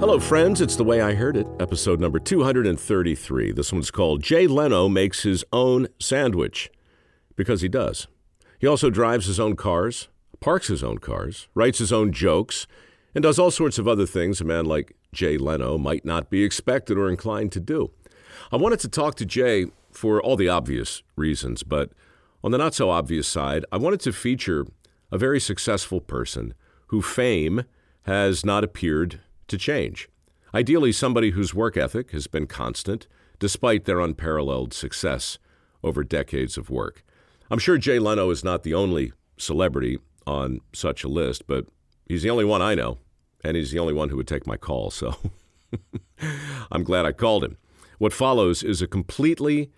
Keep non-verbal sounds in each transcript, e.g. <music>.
Hello, friends. It's The Way I Heard It, episode number 233. This one's called Jay Leno Makes His Own Sandwich. Because he does. He also drives his own cars, parks his own cars, writes his own jokes, and does all sorts of other things a man like Jay Leno might not be expected or inclined to do. I wanted to talk to Jay for all the obvious reasons, but on the not so obvious side, I wanted to feature a very successful person who fame has not appeared to change. Ideally, somebody whose work ethic has been constant despite their unparalleled success over decades of work. I'm sure Jay Leno is not the only celebrity on such a list, but he's the only one I know, and he's the only one who would take my call, so <laughs> I'm glad I called him. What follows is a completely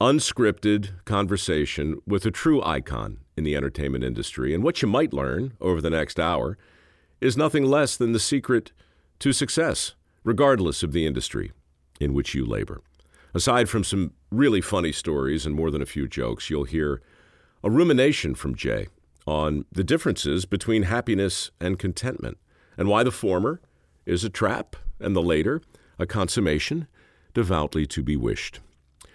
unscripted conversation with a true icon in the entertainment industry, and what you might learn over the next hour is nothing less than the secret to success, regardless of the industry in which you labor. Aside from some really funny stories and more than a few jokes, you'll hear a rumination from Jay on the differences between happiness and contentment, and why the former is a trap and the later a consummation devoutly to be wished.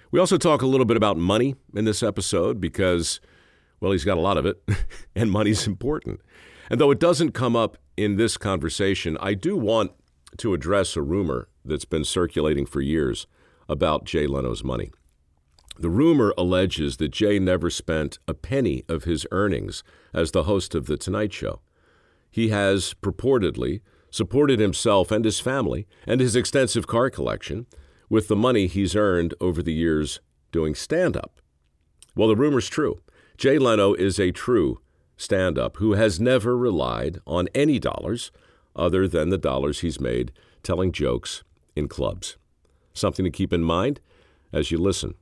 We also talk a little bit about money in this episode because, well, he's got a lot of it, <laughs> and money's important. And though it doesn't come up in this conversation, I do want to address a rumor that's been circulating for years about Jay Leno's money. The rumor alleges that Jay never spent a penny of his earnings as the host of The Tonight Show. He has purportedly supported himself and his family and his extensive car collection with the money he's earned over the years doing stand up. Well, the rumor's true. Jay Leno is a true stand up who has never relied on any dollars other than the dollars he's made telling jokes in clubs. Something to keep in mind as you listen.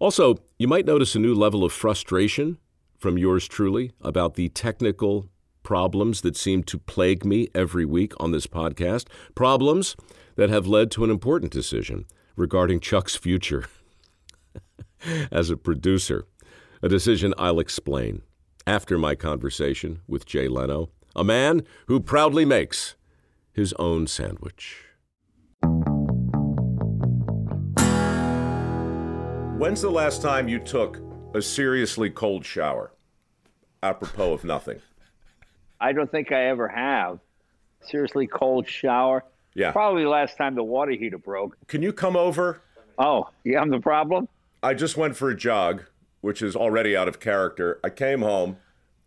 Also, you might notice a new level of frustration from yours truly about the technical problems that seem to plague me every week on this podcast. Problems that have led to an important decision regarding Chuck's future <laughs> as a producer. A decision I'll explain after my conversation with Jay Leno, a man who proudly makes his own sandwich. When's the last time you took a seriously cold shower? Apropos of nothing. I don't think I ever have. Seriously, cold shower. Yeah. Probably the last time the water heater broke. Can you come over? Oh, yeah, I'm the problem? I just went for a jog, which is already out of character. I came home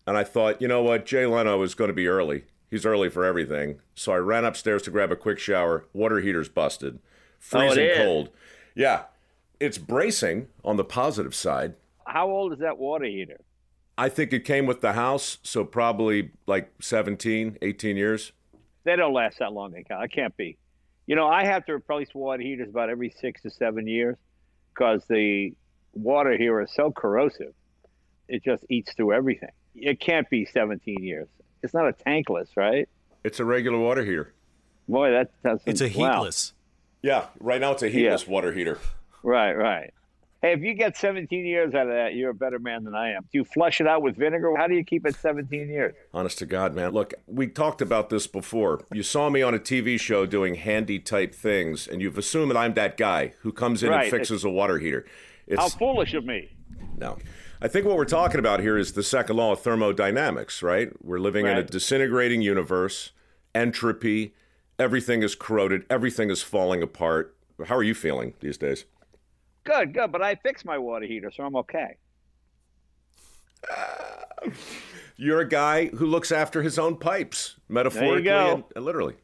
and I thought, you know what? Jay Leno is going to be early. He's early for everything. So I ran upstairs to grab a quick shower. Water heater's busted. Oh, Freezing is? cold. Yeah. It's bracing on the positive side. How old is that water heater? I think it came with the house, so probably like 17, 18 years. They don't last that long. They can't. It can't be. You know, I have to replace water heaters about every six to seven years because the water here is so corrosive. It just eats through everything. It can't be 17 years. It's not a tankless, right? It's a regular water heater. Boy, that doesn't. It's a wow. heatless. Yeah, right now it's a heatless water heater. Right, right. Hey, if you get 17 years out of that, you're a better man than I am. Do you flush it out with vinegar? How do you keep it 17 years? Honest to God, man. Look, we talked about this before. You saw me on a TV show doing handy type things, and you've assumed that I'm that guy who comes in and Right. fixes a water heater. It's How foolish of me. no. I think what we're talking about here is the second law of thermodynamics, right? We're living in a disintegrating universe, entropy, everything is corroded, everything is falling apart. How are you feeling these days? Good, good. But I fixed my water heater, so I'm okay. <sighs> You're a guy who looks after his own pipes, metaphorically and, and literally.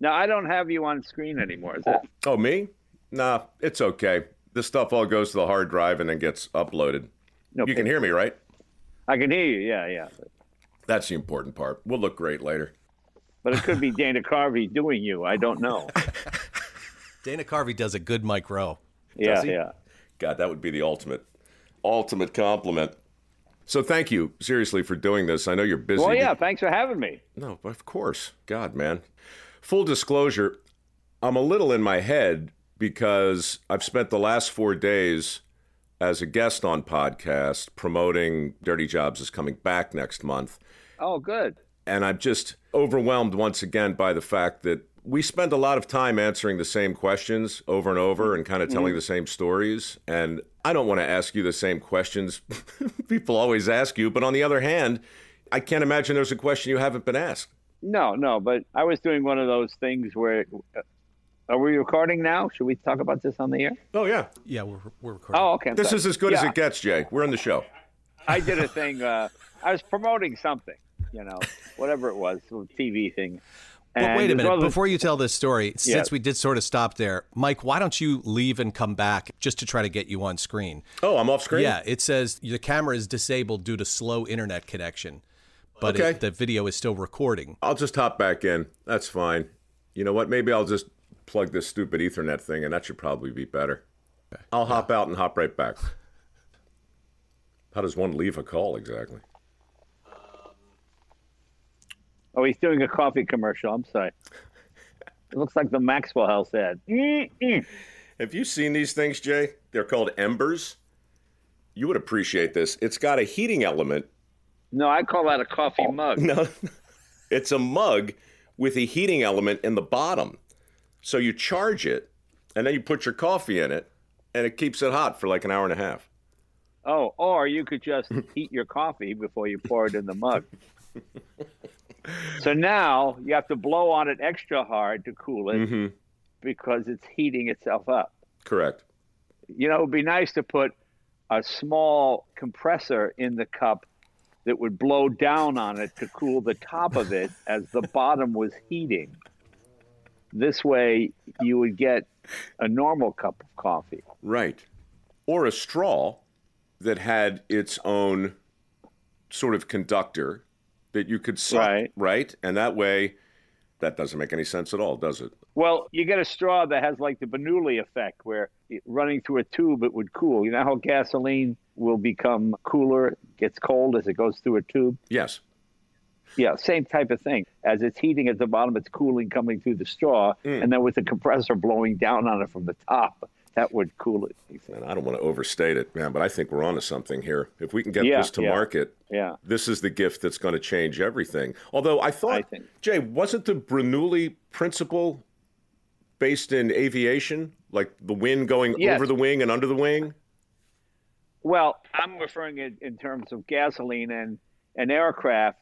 Now, I don't have you on screen anymore, is it? Oh, me? Nah, it's okay. This stuff all goes to the hard drive and then gets uploaded. No, You can hear me, right? I can hear you, yeah, yeah. That's the important part. We'll look great later. But it could be Dana Carvey doing you. I don't know. <laughs> Dana Carvey does a good Mike Rowe. Yeah, he? yeah. God, that would be the ultimate, ultimate compliment. So thank you, seriously, for doing this. I know you're busy. Well, yeah, thanks for having me. No, of course. God, man. Full disclosure, I'm a little in my head because I've spent the last four days as a guest on podcast promoting Dirty Jobs is coming back next month. Oh, good. And I'm just overwhelmed once again by the fact that we spend a lot of time answering the same questions over and over and kind of telling mm-hmm. the same stories. And I don't want to ask you the same questions <laughs> people always ask you. But on the other hand, I can't imagine there's a question you haven't been asked. No, no, but I was doing one of those things where. Uh, Are we recording now? Should we talk about this on the air? Oh, yeah. Yeah, we're, we're recording. Oh, okay. I'm This sorry. is as good as it gets, Jay. We're in the show. I did a thing. Uh, I was promoting something, you know, whatever it was, a TV thing. But wait a minute. other- Before you tell this story, since Yes. we did sort of stop there, Mike, why don't you leave and come back just to try to get you on screen? Oh, I'm off screen? Yeah, it says the camera is disabled due to slow internet connection, but Okay. it, the video is still recording. I'll just hop back in. That's fine. You know what? Maybe I'll just plug this stupid Ethernet thing, and that should probably be better. I'll hop out and hop right back. How does one leave a call exactly? Um, oh, he's doing a coffee commercial. I'm sorry. It looks like the Maxwell House ad. Mm-mm. Have you seen these things, Jay? They're called embers. You would appreciate this. It's got a heating element. No, I call that a coffee oh, mug. No, <laughs> it's a mug with a heating element in the bottom. So you charge it, and then you put your coffee in it, and it keeps it hot for like an hour and a half. Oh, or you could just <laughs> heat your coffee before you pour it in the mug. so now you have to blow on it extra hard to cool it Mm-hmm. because it's heating itself up. Correct. You know, it would be nice to put a small compressor in the cup that would blow down on it to cool the top of it as the bottom was heating. This way, you would get a normal cup of coffee. Right. Or a straw that had its own sort of conductor that you could suck, Right. right? And that way, that doesn't make any sense at all, does it? Well, you get a straw that has like the Bernoulli effect, where running through a tube, it would cool. You know how gasoline will become cooler, gets cold as it goes through a tube? Yes. Yeah, same type of thing. As it's heating at the bottom, it's cooling coming through the straw, mm. and then with the compressor blowing down on it from the top, that would cool it. And I don't want to overstate it, man, but I think we're onto something here. If we can get Yeah, this to yeah. market, Yeah. this is the gift that's going to change everything. Although I thought, I think. Jay, wasn't the Bernoulli principle based in aviation, like the wind going Yes. over the wing and under the wing? Well, I'm referring it in terms of gasoline and an aircraft,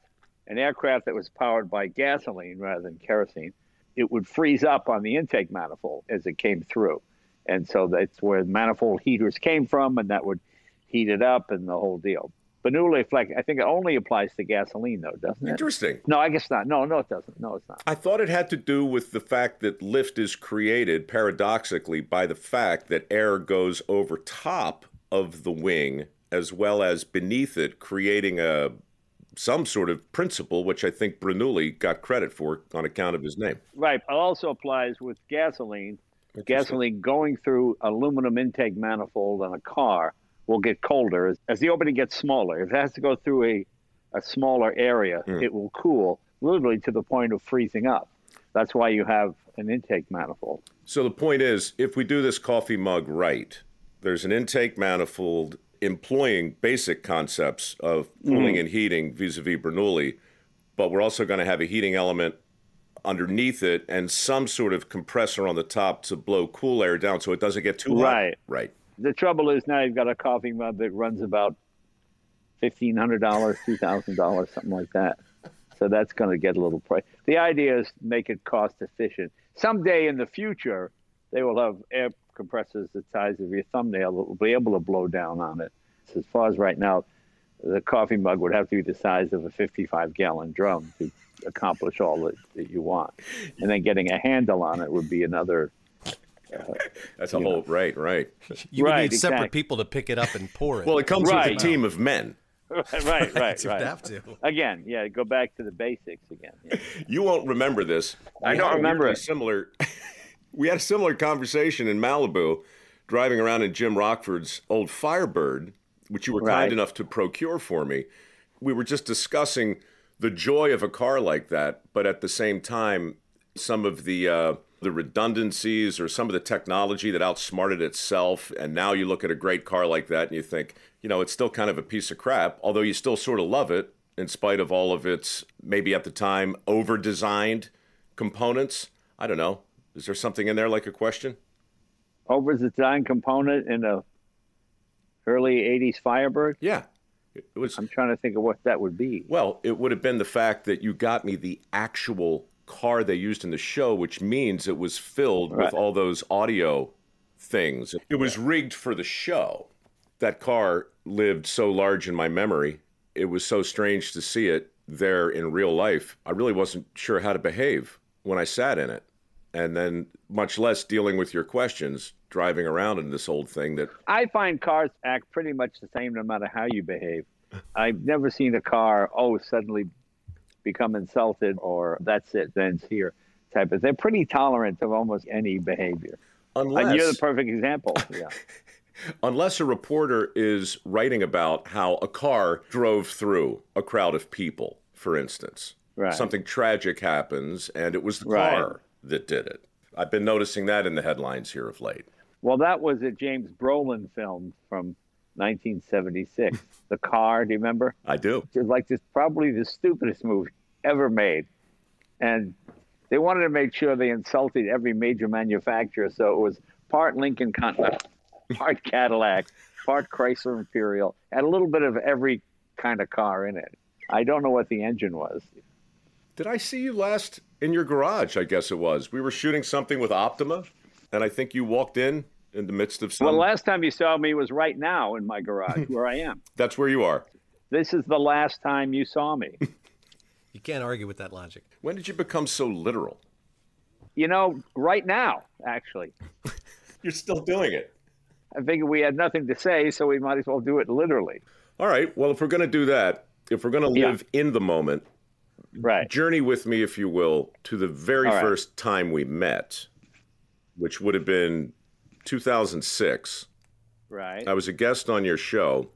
an aircraft that was powered by gasoline rather than kerosene. It would freeze up on the intake manifold as it came through, and so that's where manifold heaters came from, and that would heat it up and the whole deal. Bernoulli effect, I think it only applies to gasoline, though, doesn't it? Interesting. No, I guess not. No, no, it doesn't. No, it's not. I thought it had to do with the fact that lift is created paradoxically by the fact that air goes over top of the wing as well as beneath it, creating a some sort of principle, which I think Bernoulli got credit for on account of his name. Right. It also applies with gasoline. Gasoline going through aluminum intake manifold on a car will get colder as, as the opening gets smaller. If it has to go through a, a smaller area, hmm. it will cool literally to the point of freezing up. That's why you have an intake manifold. So the point is, if we do this coffee mug right, there's an intake manifold employing basic concepts of cooling mm. and heating vis-a-vis Bernoulli, but we're also going to have a heating element underneath it and some sort of compressor on the top to blow cool air down so it doesn't get too hot. Right. Right. The trouble is now you've got a coffee mug that runs about fifteen hundred dollars, two thousand dollars, something like that. So that's going to get a little price. The idea is make it cost efficient. Someday in the future, they will have air compressors the size of your thumbnail that will be able to blow down on it. So as far as right now, the coffee mug would have to be the size of a 55 gallon drum to accomplish all that, that you want. And then getting a handle on it would be another. Uh, That's a whole right, right. You would Right, need separate exactly. people to pick it up and pour it. Well, it comes Right. with a team of men. <laughs> right, right, right. <laughs> You'd have to. Again, yeah, go back to the basics again. Yeah. You won't remember this. I We don't had a remember it. Similar. We had a similar conversation in Malibu, driving around in Jim Rockford's old Firebird, which you were Right. kind enough to procure for me. We were just discussing the joy of a car like that, but at the same time, some of the uh, the redundancies or some of the technology that outsmarted itself. And now you look at a great car like that and you think, you know, it's still kind of a piece of crap, although you still sort of love it in spite of all of its maybe at the time over designed components. I don't know. Is there something in there like a question? Over the design component in a early 80s Firebird? Yeah. It was I'm trying to think of what that would be. Well, it would have been the fact that you got me the actual car they used in the show, which means it was filled Right. with all those audio things. It was rigged for the show. That car lived so large in my memory. It was so strange to see it there in real life. I really wasn't sure how to behave when I sat in it. And then, much less dealing with your questions, driving around in this old thing that I find cars act pretty much the same no matter how you behave. I've never seen a car, oh, suddenly become insulted or that's it, then it's here type of. They're pretty tolerant of almost any behavior. unless And you're the perfect example. Yeah. <laughs> unless a reporter is writing about how a car drove through a crowd of people, for instance. Right. Something tragic happens, and it was the Right. car that did it. I've been noticing that in the headlines here of late. Well, that was a James Brolin film from 1976. <laughs> the Car, do you remember? I do. It was like this, probably the stupidest movie ever made. And they wanted to make sure they insulted every major manufacturer. So it was part Lincoln Continental, <laughs> part Cadillac, part Chrysler Imperial, and a little bit of every kind of car in it. I don't know what the engine was. Did I see you last in your garage? I guess it was. We were shooting something with Optima, and I think you walked in in the midst of some. Well, the last time you saw me was right now in my garage <laughs> where I am. That's where you are. This is the last time you saw me. <laughs> You can't argue with that logic. When did you become so literal? You know, right now, actually. <laughs> You're still doing it. I figured we had nothing to say, so we might as well do it literally. All right. Well, if we're going to do that, if we're going to Yeah. live in the moment, Right. journey with me, if you will, to the very right. first time we met, which would have been 2006. Right. I was a guest on your show,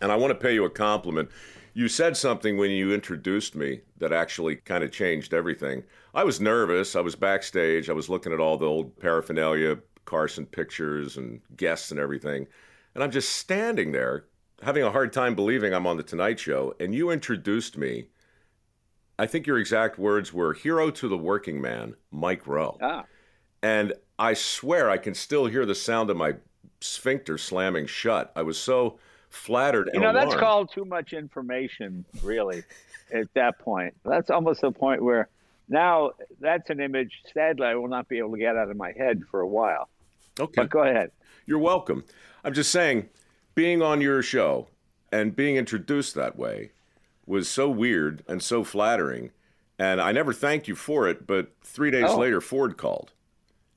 and I want to pay you a compliment. You said something when you introduced me that actually kind of changed everything. I was nervous. I was backstage. I was looking at all the old paraphernalia, Carson pictures, and guests and everything. And I'm just standing there having a hard time believing I'm on The Tonight Show. And you introduced me. I think your exact words were hero to the working man, Mike Rowe. Ah. And I swear I can still hear the sound of my sphincter slamming shut. I was so flattered You know, that's called too much information, really, at that point. That's almost the point where now that's an image, sadly, I will not be able to get out of my head for a while. Okay. But go ahead. You're welcome. I'm just saying, being on your show and being introduced that way was so weird and so flattering. And I never thanked you for it, but three days Oh. later, Ford called.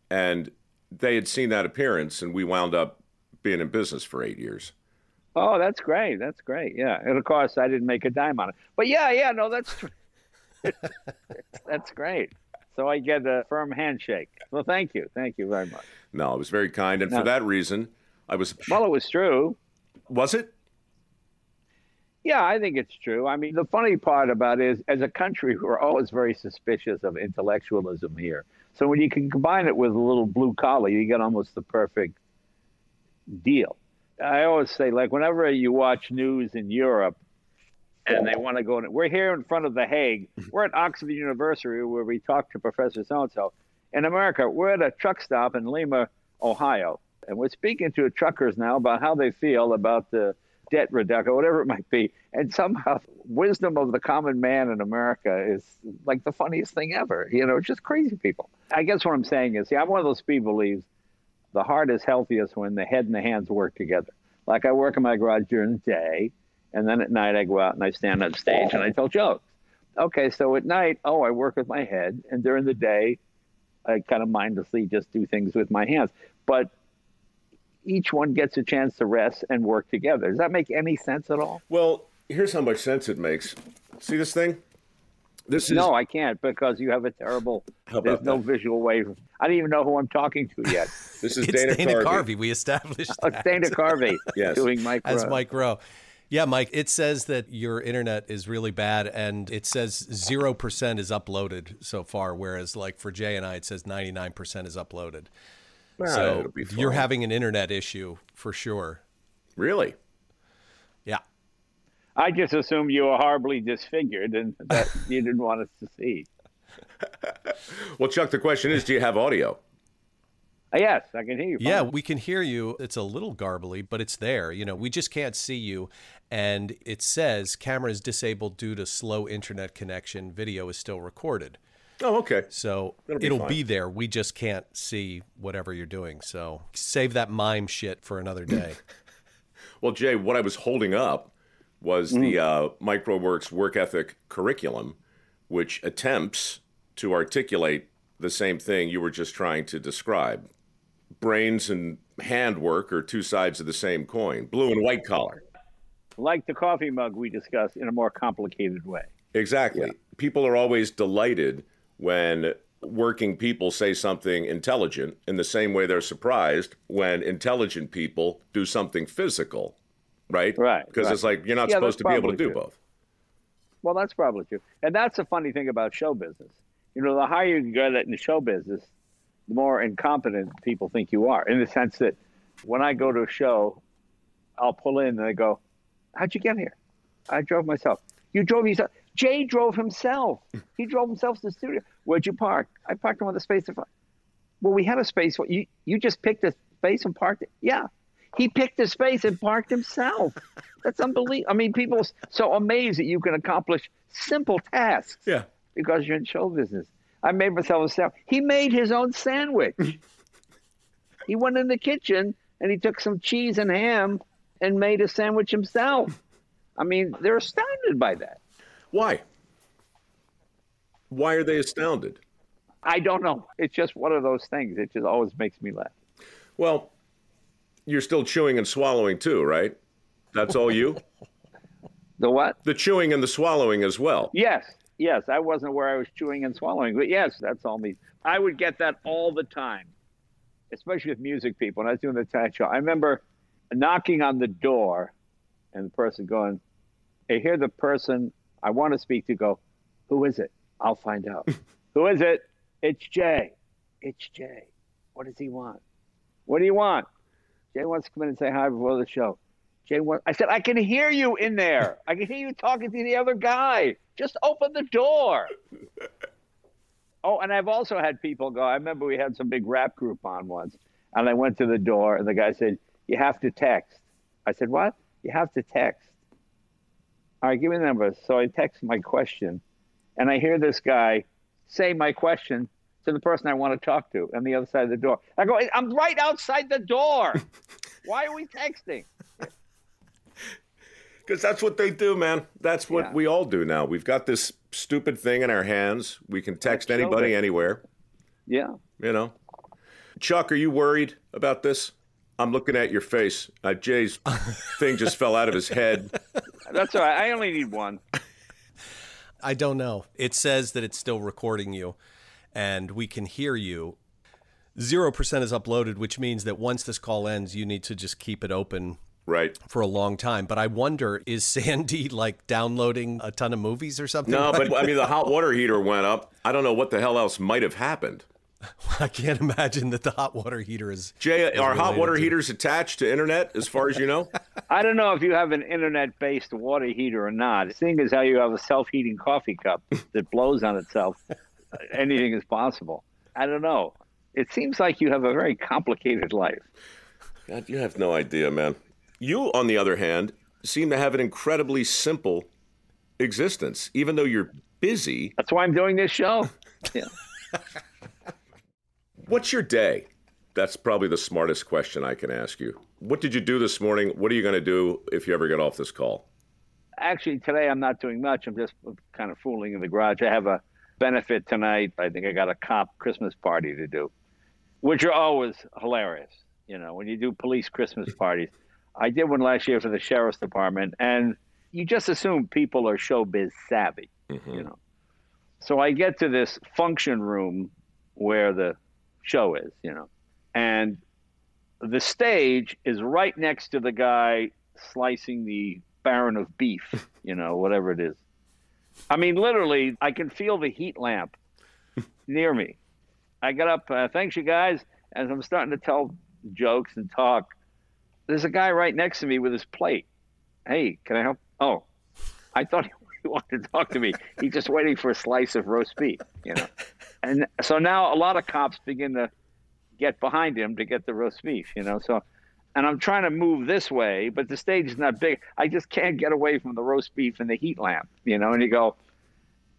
And they had seen that appearance, and we wound up being in business for eight years. Oh, that's great. That's great. Yeah. And of course, I didn't make a dime on it. But yeah, yeah, no, that's <laughs> that's great. So I get a firm handshake. Well, thank you. Thank you very much. No, it was very kind. And No. for that reason, I was. Well, it was true. Was it? Yeah, I think it's true. I mean, the funny part about it is, as a country, <laughs> we're always very suspicious of intellectualism here. So when you can combine it with a little blue collar, you get almost the perfect deal. I always say, like, whenever you watch news in Europe and they want to go in, we're here in front of The Hague. <laughs> We're at Oxford University where we talk to Professor so and so. In America, we're at a truck stop in Lima, Ohio, and we're speaking to truckers now about how they feel about the debt reduction, whatever it might be. And somehow, wisdom of the common man in America is like the funniest thing ever. You know, just crazy people. I guess what I'm saying is, see, I'm one of those people who believes the heart is healthiest when the head and the hands work together. Like I work in my garage during the day, and then at night I go out and I stand on stage and I tell jokes. Okay, so at night, oh, I work with my head, and during the day, I kind of mindlessly just do things with my hands. But each one gets a chance to rest and work together. Does that make any sense at all? Well, here's how much sense it makes. See this thing? This is No, I can't because you have a terrible. How There's about no that? visual way. I don't even know who I'm talking to yet. <laughs> this is It's Dana, Dana, Carvey. Carvey. We established Oh, that. it's Dana Carvey <laughs> Yes. <laughs> doing Mike. As Rowe. Mike Rowe. Yeah, Mike, it says that your internet is really bad and it says 0% is uploaded so far, whereas like for Jay and I, it says 99% is uploaded. Ah, so you're having an internet issue for sure. Really? Yeah. I just assumed you were horribly disfigured and <laughs> that you didn't want us to see. <laughs> well, Chuck, the question is, do you have audio? Uh, yes, I can hear you. Yeah, we can hear you. It's a little garbly, but it's there. You know, we just can't see you. And it says camera is disabled due to slow internet connection. Video is still recorded. Oh, okay. So That'll be it'll fine. be there. We just can't see whatever you're doing. So save that mime shit for another day. <laughs> Well, Jay, what I was holding up was the uh, mikeroweWORKS work ethic curriculum, which attempts to articulate the same thing you were just trying to describe. Brains and handwork are two sides of the same coin, blue and white collar. like the coffee mug we discussed in a more complicated way. Exactly. People are always delighted when working people say something intelligent in the same way they're surprised when intelligent people do something physical, right? Right, Because right. it's like you're not Yeah, supposed to be able to do true. both. Well, that's probably true. And that's the funny thing about show business. You know, the higher you get in the show business, the more incompetent people think you are. In the sense that when I go to a show, I'll pull in and they go, How'd you get here? I drove myself. You drove yourself. Jay drove himself. He drove himself to the studio. Where'd you park? I parked him on the space. in. Well, we had a space. You you just picked a space and parked it? Yeah, he picked a space and parked himself. That's unbelievable. I mean, people are so amazed that you can accomplish simple tasks Yeah. because you're in show business. I made myself a sandwich. He made his own sandwich. <laughs> he went in the kitchen and he took some cheese and ham and made a sandwich himself. I mean, they're astounded by that. Why? Why are they astounded? I don't know. It's just one of those things. It just always makes me laugh. Well, you're still chewing and swallowing too, right? That's all you? <laughs> The what? the chewing and the swallowing as well. Yes, yes. I wasn't where I was chewing and swallowing, but yes, that's all me. I would get that all the time, especially with music people. When I was doing the Tonight Show, I remember knocking on the door, and the person going, "I hear the person I want to speak to go, who is it? I'll find out. <laughs> who is it? It's Jay. It's Jay. What does he want? What do you want? Jay wants to come in and say hi before the show. Jay wants, I said, I can hear you in there. I can hear you talking to the other guy. Just open the door. <laughs> oh, and I've also had people go. I remember we had some big rap group on once, and I went to the door, and the guy said, You have to text. I said, What? You have to text. All right, give me the number. So I text my question, and I hear this guy say my question to the person I want to talk to on the other side of the door. I go, I'm right outside the door. <laughs> Why are we texting? <laughs> Because that's what they do, man. That's what Yeah. we all do now. We've got this stupid thing in our hands. We can text That's anybody showbiz. anywhere, Yeah. you know. Chuck, are you worried about this? I'm looking at your face. Uh, Jay's <laughs> thing just fell out of his head. That's all right. I only need one. <laughs> I don't know. It says that it's still recording you and we can hear you. 0% is uploaded, which means that once this call ends, you need to just keep it open Right. for a long time. But I wonder, is Sandy <laughs> like downloading a ton of movies or something? No, <laughs> but I mean, the hot water heater went up. I don't know what the hell else might have happened. <laughs> I can't imagine that the hot water heater is. Jay, is are hot water to- heaters attached to internet as far as you know? <laughs> I don't know if you have an internet-based water heater or not. Seeing as how you have a self-heating coffee cup that blows on itself, <laughs> anything is possible. I don't know. It seems like you have a very complicated life. God, you have no idea, man. You, on the other hand, seem to have an incredibly simple existence, even though you're busy. That's why I'm doing this show. Yeah. What's your day? That's probably the smartest question I can ask you. What did you do this morning? What are you going to do if you ever get off this call? Actually, today I'm not doing much. I'm just kind of fooling in the garage. I have a benefit tonight. I think I got a cop Christmas party to do, which are always hilarious. You know, when you do police Christmas <laughs> parties. I did one last year for the sheriff's department, and you just assume people are showbiz savvy. Mm-hmm. You know, so I get to this function room where the show is. You know, and the stage is right next to the guy slicing the baron of beef, <laughs> you know, whatever it is. I mean, literally, I can feel the heat lamp <laughs> near me. I got up, uh, thanks you guys, as I'm starting to tell jokes and talk. There's a guy right next to me with his plate. Hey, can I help? Oh, I thought <laughs> he wanted to talk to me. He's just waiting for a slice of roast beef, you know. And so now a lot of cops begin to get behind him to get the roast beef, you know. So, and I'm trying to move this way, but the stage is not big. I just can't get away from the roast beef and the heat lamp, you know. And you go,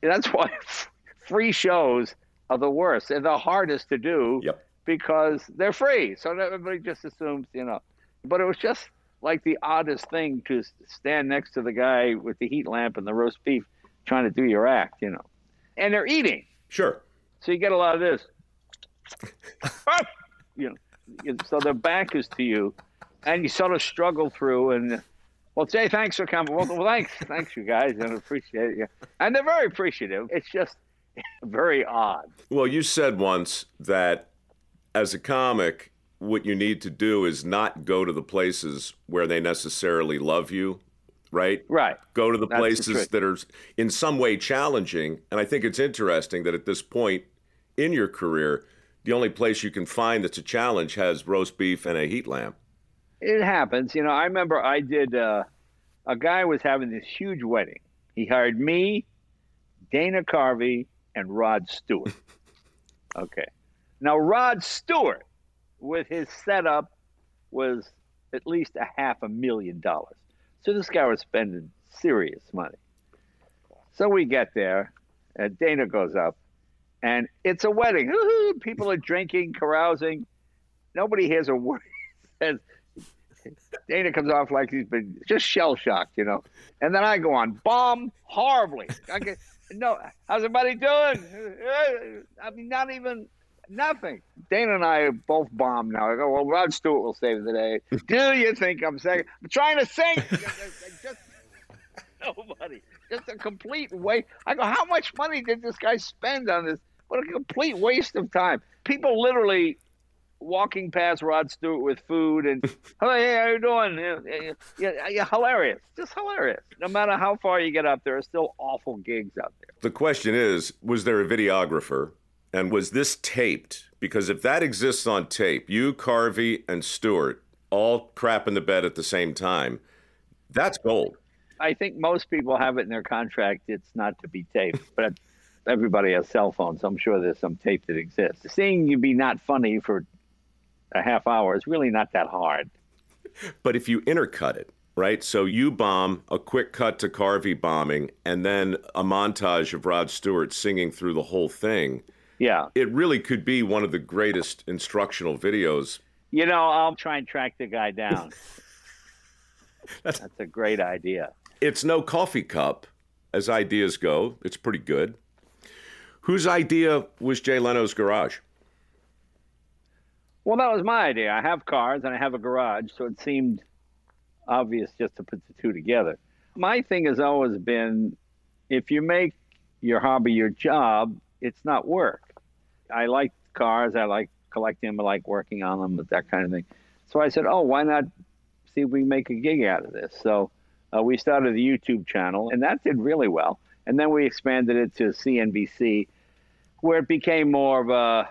that's why <laughs> free shows are the worst. They're the hardest to do Yep. because they're free. So everybody just assumes, you know. But it was just like the oddest thing to stand next to the guy with the heat lamp and the roast beef trying to do your act, you know. And they're eating. Sure. So you get a lot of this. <laughs> Ah! you know, so their back is to you, and you sort of struggle through. And well, Jay, thanks for coming. Well, thanks, thanks, you guys, and appreciate it. And they're very appreciative. It's just very odd. Well, you said once that as a comic, what you need to do is not go to the places where they necessarily love you, right? Right. Go to the That's places trick. that are in some way challenging. And I think it's interesting that at this point in your career, the only place you can find that's a challenge has roast beef and a heat lamp. It happens. You know, I remember I did. Uh, a guy was having this huge wedding. He hired me, Dana Carvey, and Rod Stewart. <laughs> Okay. Now Rod Stewart, with his setup, was at least a half a million dollars. So this guy was spending serious money. So we get there, and Dana goes up, and it's a wedding. Woo-hoo, People are drinking, carousing. Nobody hears a word. <laughs> Dana comes off like he's been just shell shocked, you know. And then I go on, bomb horribly. I get, no, how's everybody doing? I mean, not even nothing. Dana and I are both bombed now. I go, well, Rod Stewart will save the day. Do you think I'm saying? I'm trying to sing. <laughs> just nobody. Just a complete waste. I go, how much money did this guy spend on this? What a complete waste of time. People literally walking past Rod Stewart with food and, <laughs> oh, hey, how you doing? Yeah, yeah, yeah, yeah, hilarious. Just hilarious. No matter how far you get up, there are still awful gigs out there. The question is was there a videographer and was this taped? Because if that exists on tape, you, Carvey, and Stewart all crap in the bed at the same time, that's gold. I think most people have it in their contract. It's not to be taped, but everybody has cell phones. So I'm sure there's some tape that exists. Seeing you be not funny for a half hour is really not that hard. But if you intercut it, right? So you bomb, a quick cut to Carvey bombing, and then a montage of Rod Stewart singing through the whole thing. Yeah. It really could be one of the greatest instructional videos. You know, I'll try and track the guy down. <laughs> That's a great idea. It's no coffee cup, as ideas go. It's pretty good. Whose idea was Jay Leno's garage? Well, that was my idea. I have cars and I have a garage, so it seemed obvious just to put the two together. My thing has always been if you make your hobby your job, it's not work. I like cars, I like collecting them, I like working on them, that kind of thing. So I said, oh, why not see if we can make a gig out of this? So uh, we started the YouTube channel, and that did really well. And then we expanded it to CNBC, where it became more of a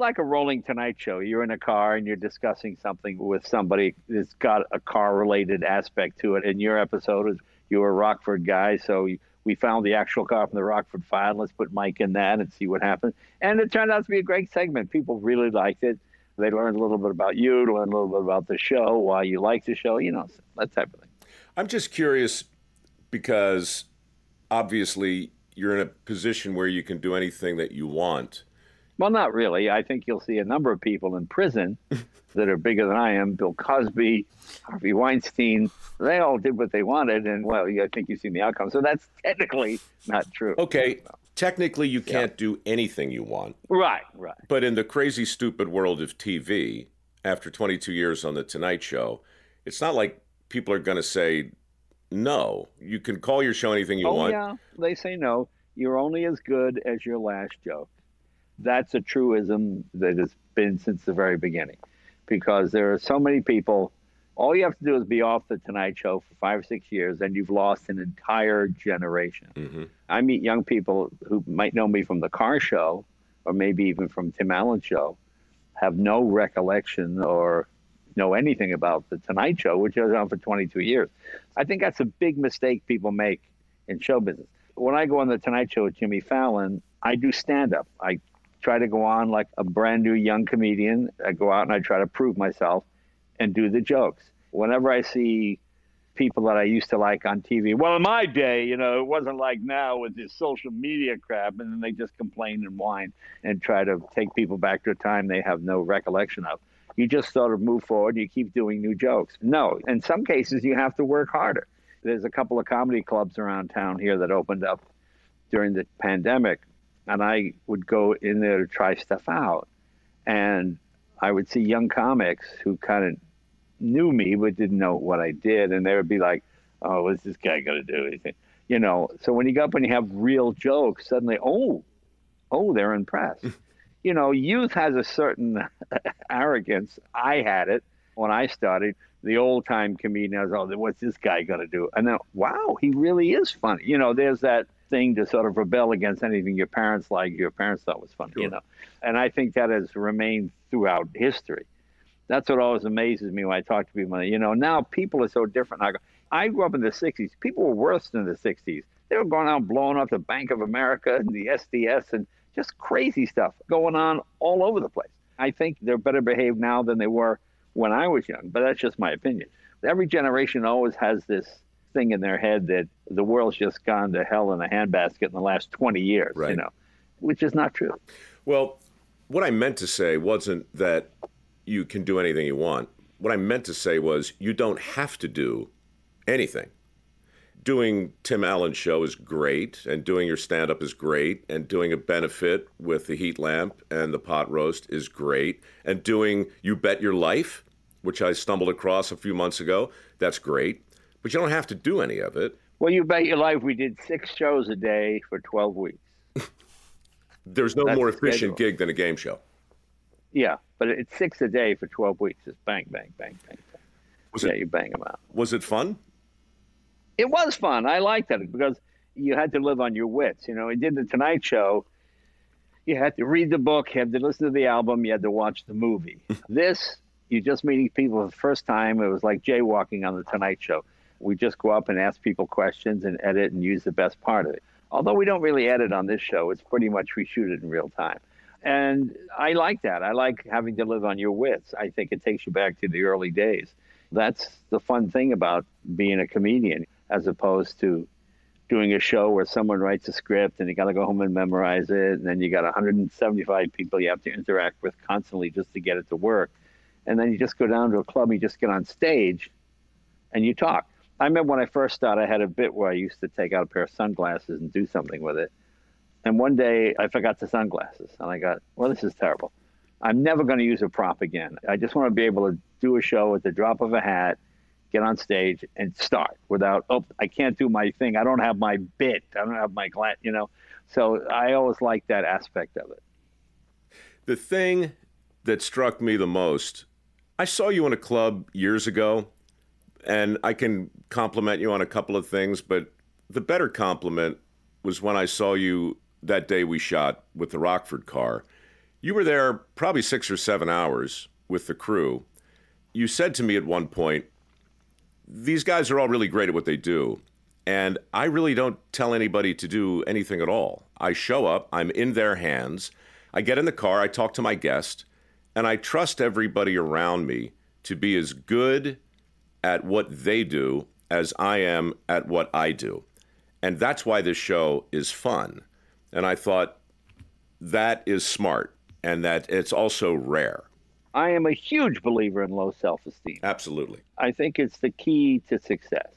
like a rolling tonight show. You're in a car and you're discussing something with somebody that's got a car related aspect to it. In your episode, is you were a Rockford guy, so we found the actual car from the Rockford file. Let's put Mike in that and see what happens. And it turned out to be a great segment. People really liked it. They learned a little bit about you, learned a little bit about the show, why you like the show, you know, that type of thing. I'm just curious because obviously you're in a position where you can do anything that you want. Well, not really. I think you'll see a number of people in prison <laughs> that are bigger than I am. Bill Cosby, Harvey Weinstein, they all did what they wanted. And, well, I think you've seen the outcome. So that's technically not true. Okay. Technically, you can't yeah. do anything you want. Right, right. But in the crazy, stupid world of TV, after 22 years on The Tonight Show, it's not like people are going to say no. You can call your show anything you oh, want. yeah. They say no. You're only as good as your last joke. That's a truism that has been since the very beginning because there are so many people. All you have to do is be off the Tonight Show for five or six years, and you've lost an entire generation. Mm-hmm. I meet young people who might know me from the car show, or maybe even from Tim Allen's show, have no recollection or know anything about the Tonight Show, which was on for 22 years. I think that's a big mistake people make in show business. When I go on the Tonight Show with Jimmy Fallon, I do stand up. I try to go on like a brand new young comedian. I go out and I try to prove myself and do the jokes. Whenever I see people that I used to like on TV, well, in my day, you know, it wasn't like now with this social media crap, and then they just complain and whine and try to take people back to a time they have no recollection of. You just sort of move forward, and you keep doing new jokes. No, in some cases, you have to work harder. There's a couple of comedy clubs around town here that opened up during the pandemic and I would go in there to try stuff out. And I would see young comics who kind of knew me but didn't know what I did, and they would be like, "Oh, what's this guy going to do?" Anything, you know. So when you go up and you have real jokes, suddenly, oh, oh, they're impressed. <laughs> you know, youth has a certain <laughs> arrogance. I had it when I started. The old time comedian, was, oh, what's this guy going to do? And then, wow, he really is funny. You know, there's that thing to sort of rebel against anything your parents like, your parents thought was funny, sure. you know. And I think that has remained throughout history. That's what always amazes me when I talk to people. You know, now people are so different. I, go, I grew up in the 60s. People were worse than the 60s. They were going out blowing up the Bank of America and the SDS and just crazy stuff going on all over the place. I think they're better behaved now than they were when I was young, but that's just my opinion. Every generation always has this thing in their head that the world's just gone to hell in a handbasket in the last 20 years, right. you know, which is not true. Well, what I meant to say wasn't that you can do anything you want. What I meant to say was you don't have to do anything. Doing Tim Allen's show is great, and doing your stand up is great, and doing a benefit with the heat lamp and the pot roast is great, and doing You Bet Your Life, which I stumbled across a few months ago, that's great but you don't have to do any of it. Well, you bet your life we did six shows a day for 12 weeks. <laughs> There's no That's more efficient gig than a game show. Yeah, but it's six a day for 12 weeks. It's bang, bang, bang, bang, bang. Was yeah, it, you bang them out. Was it fun? It was fun. I liked it because you had to live on your wits. You know, I did the Tonight Show. You had to read the book, you had to listen to the album, you had to watch the movie. <laughs> this, you're just meeting people for the first time. It was like jaywalking on the Tonight Show. We just go up and ask people questions and edit and use the best part of it. Although we don't really edit on this show, it's pretty much we shoot it in real time. And I like that. I like having to live on your wits. I think it takes you back to the early days. That's the fun thing about being a comedian, as opposed to doing a show where someone writes a script and you got to go home and memorize it. And then you got 175 people you have to interact with constantly just to get it to work. And then you just go down to a club, and you just get on stage and you talk. I remember when I first started, I had a bit where I used to take out a pair of sunglasses and do something with it. And one day I forgot the sunglasses, and I got, well, this is terrible. I'm never going to use a prop again. I just want to be able to do a show at the drop of a hat, get on stage, and start without, oh, I can't do my thing. I don't have my bit. I don't have my glass, you know. So I always like that aspect of it. The thing that struck me the most, I saw you in a club years ago and I can compliment you on a couple of things, but the better compliment was when I saw you that day we shot with the Rockford car. You were there probably six or seven hours with the crew. You said to me at one point, These guys are all really great at what they do. And I really don't tell anybody to do anything at all. I show up, I'm in their hands, I get in the car, I talk to my guest, and I trust everybody around me to be as good at what they do as I am at what I do. And that's why this show is fun. And I thought that is smart and that it's also rare. I am a huge believer in low self esteem. Absolutely. I think it's the key to success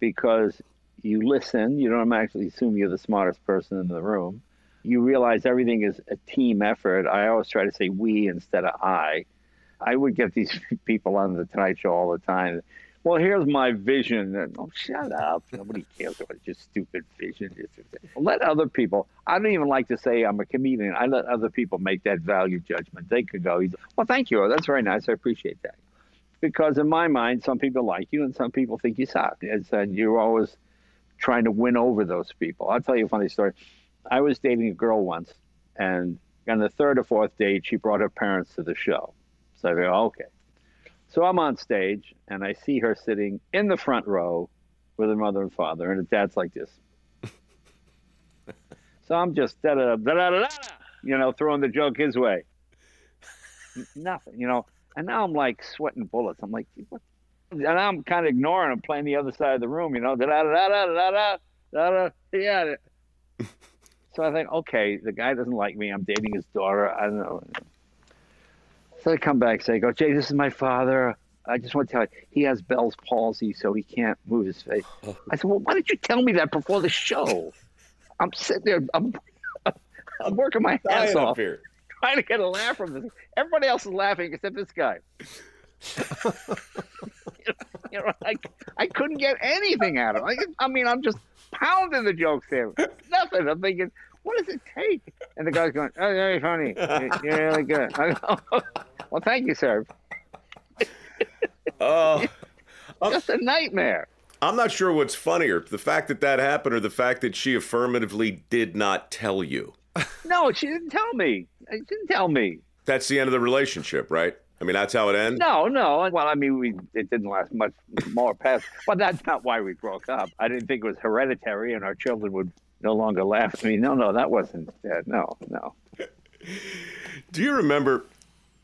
because you listen, you don't actually assume you're the smartest person in the room. You realize everything is a team effort. I always try to say we instead of I. I would get these <laughs> people on the Tonight Show all the time. Well, here's my vision. And, oh, shut up. Nobody cares about your stupid vision. Let other people, I don't even like to say I'm a comedian. I let other people make that value judgment. They could go, well, thank you. That's very nice. I appreciate that. Because in my mind, some people like you and some people think you suck. And you're always trying to win over those people. I'll tell you a funny story. I was dating a girl once, and on the third or fourth date, she brought her parents to the show. So I go, okay. So I'm on stage and I see her sitting in the front row with her mother and father, and her dad's like this. <laughs> So I'm just da da da da da, you know, throwing the joke his way. Nothing, you know. And now I'm like sweating bullets. I'm like, what? And I'm kind of ignoring him, playing the other side of the room, you know, da da da da da da da da. Yeah. <laughs> So I think, okay, the guy doesn't like me. I'm dating his daughter. I don't know. So I come back, say, go, Jay, this is my father. I just want to tell you, he has Bell's palsy, so he can't move his face. Oh. I said, well, why didn't you tell me that before the show? I'm sitting there, I'm, <laughs> I'm working my ass off, here. trying to get a laugh from this. Everybody else is laughing except this guy. <laughs> you know, I, I couldn't get anything out of him. I, I mean, I'm just pounding the jokes there. Nothing. I'm thinking, what does it take? And the guy's going, oh, very funny. <laughs> You're really good. I go, <laughs> well, thank you, sir. Oh, <laughs> Just a nightmare. I'm not sure what's funnier, the fact that that happened or the fact that she affirmatively did not tell you. No, she didn't tell me. She didn't tell me. That's the end of the relationship, right? I mean, that's how it ends. No, no. Well, I mean, we it didn't last much more past. But that's not why we broke up. I didn't think it was hereditary, and our children would no longer laugh at me. No, no, that wasn't. Uh, no, no. Do you remember?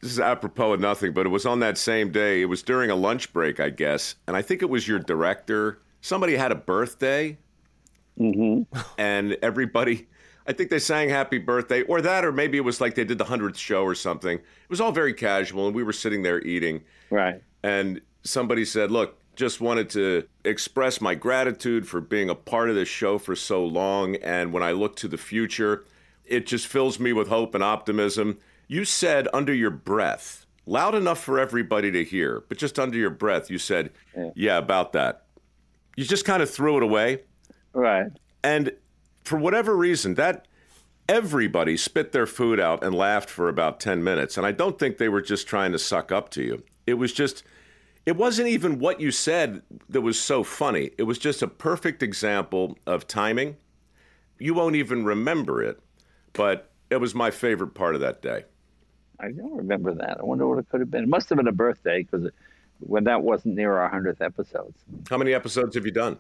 This is apropos of nothing, but it was on that same day. It was during a lunch break, I guess, and I think it was your director. Somebody had a birthday, and everybody. I think they sang "Happy Birthday" or that, or maybe it was like they did the hundredth show or something. It was all very casual, and we were sitting there eating. Right. and somebody said, "Look, just wanted to express my gratitude for being a part of this show for so long and when I look to the future, it just fills me with hope and optimism." You said under your breath, loud enough for everybody to hear, but just under your breath, you said, "Yeah, about that." You just kind of threw it away. Right. And for whatever reason, that everybody spit their food out and laughed for about 10 minutes. And I don't think they were just trying to suck up to you. It was just, it wasn't even what you said that was so funny. It was just a perfect example of timing. You won't even remember it, but it was my favorite part of that day. I don't remember that. I wonder what it could have been. It must have been a birthday because when that wasn't near our hundredth episodes. How many episodes have you done?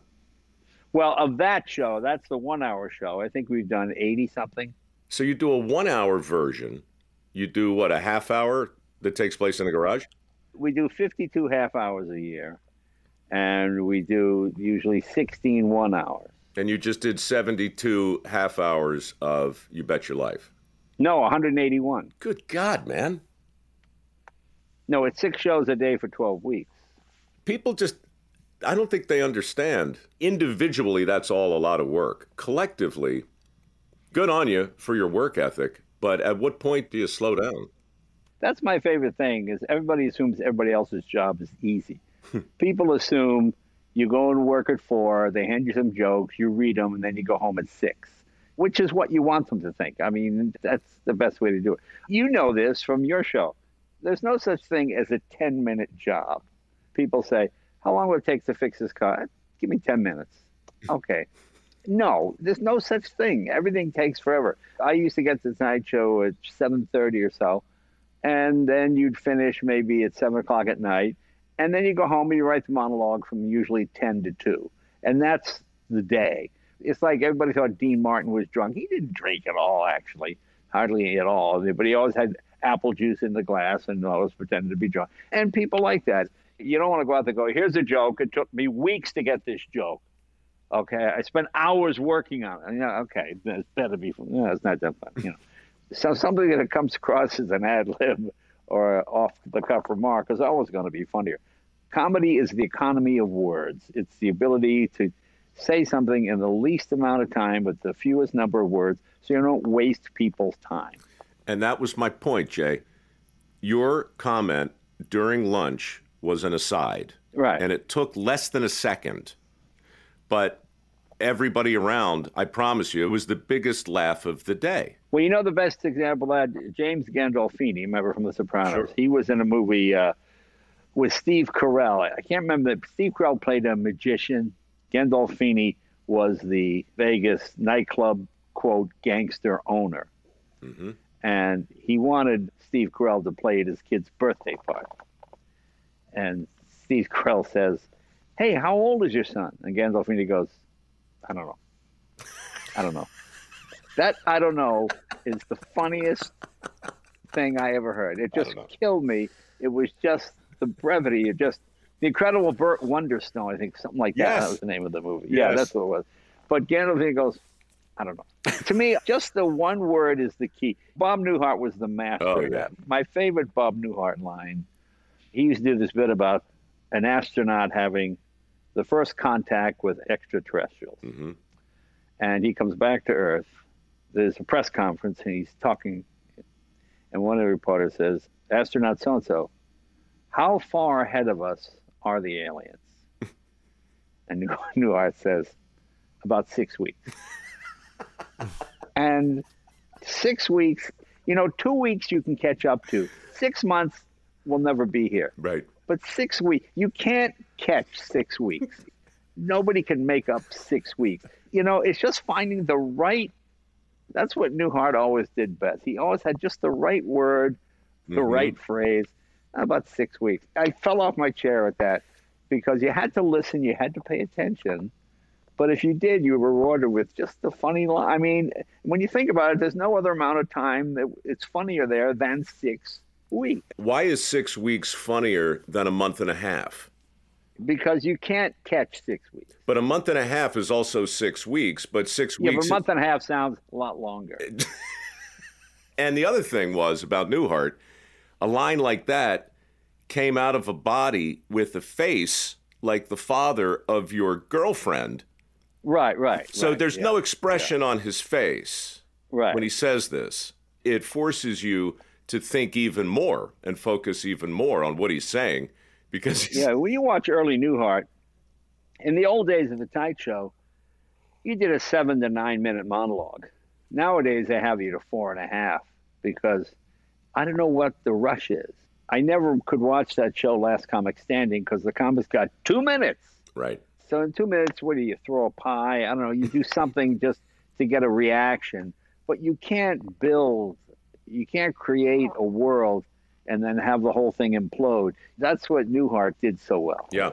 Well, of that show, that's the one-hour show. I think we've done eighty something. So you do a one hour version. You do what, a half hour that takes place in a garage? We do fifty-two half hours a year, and we do usually 16 one hours. And you just did 72 half hours of You Bet Your Life. No, 181. Good God, man. No, it's six shows a day for 12 weeks. People just, I don't think they understand. Individually, that's all a lot of work. Collectively, good on you for your work ethic, but at what point do you slow down? That's my favorite thing is everybody assumes everybody else's job is easy. Hmm. People assume you go and work at four, they hand you some jokes, you read them, and then you go home at six, which is what you want them to think. I mean, that's the best way to do it. You know this from your show. There's no such thing as a 10 minute job. People say, How long will it take to fix this car? Give me 10 minutes. <laughs> Okay. No, there's no such thing. Everything takes forever. I used to get to the Tonight Show at 7:30 or so, and then you'd finish maybe at seven o'clock at night, and then you go home and you write the monologue from usually 10 to 2, and that's the day. It's like everybody thought Dean Martin was drunk. He didn't drink at all, actually, hardly at all. But he always had apple juice in the glass and always pretended to be drunk. And people like that. You don't want to go out there and go, here's a joke. It took me weeks to get this joke. Okay, I spent hours working on it. Yeah, okay, it's better be. No, it's not that fun. You know, so something that comes across as an ad lib or off the cuff remark is always going to be funnier. Comedy is the economy of words. It's the ability to say something in the least amount of time with the fewest number of words, so you don't waste people's time. And that was my point, Jay. Your comment during lunch was an aside. Right. And it took less than a second. But everybody around, I promise you, it was the biggest laugh of the day. Well, you know the best example that James Gandolfini, remember from The Sopranos? sure. He was in a movie uh, with Steve Carell. I can't remember. that Steve Carell played a magician. Gandolfini was the Vegas nightclub quote gangster owner, and he wanted Steve Carell to play at his kid's birthday party. And Steve Carell says, "Hey, how old is your son?" And Gandolfini goes, "I don't know. I don't know." That I don't know is the funniest thing I ever heard. It just killed me. It was just the brevity. It just the incredible Burt Wonderstone. I think something like that. Yes. That was the name of the movie. Yes. Yeah, that's what it was. But Gandolfini goes, I don't know. <laughs> to me, just the one word is the key. Bob Newhart was the master Oh, of yeah. that. My favorite Bob Newhart line. He used to do this bit about an astronaut having the first contact with extraterrestrials hmm and he comes back to Earth. There's a press conference, and he's talking, and one of the reporters says, "Astronaut so and so, how far ahead of us are the aliens?" <laughs> and New- Newhart says, "About six weeks." <laughs> and six weeks, you know, two weeks you can catch up to. Six months, we'll never be here. Right. But six weeks, you can't catch six weeks. <laughs> Nobody can make up six weeks. You know, it's just finding the right. That's what Newhart always did best. He always had just the right word, the Mhm. right phrase. About six weeks. I fell off my chair at that because you had to listen, you had to pay attention. But if you did, you were rewarded with just the funny line. I mean, when you think about it, there's no other amount of time that it's funnier there than six weeks. Why is six weeks funnier than a month and a half? because you can't catch six weeks. But a month and a half is also six weeks, but six Yeah, weeks. but a month and a half sounds a lot longer. <laughs> And the other thing was about Newhart, a line like that came out of a body with a face like the father of your girlfriend. Right, right. So right, there's yeah, no expression on his face right. when he says this. It forces you to think even more and focus even more on what he's saying because he's, yeah, when you watch early Newhart, in the old days of the Tonight Show, you did a seven to nine minute monologue. Nowadays, they have you to four and a half because I don't know what the rush is. I never could watch that show, Last Comic Standing, because the comics got two minutes. right. So in two minutes, what do you throw a pie? I don't know. You do something <laughs> just to get a reaction, but you can't build, you can't create a world and then have the whole thing implode. That's what Newhart did so well. Yeah.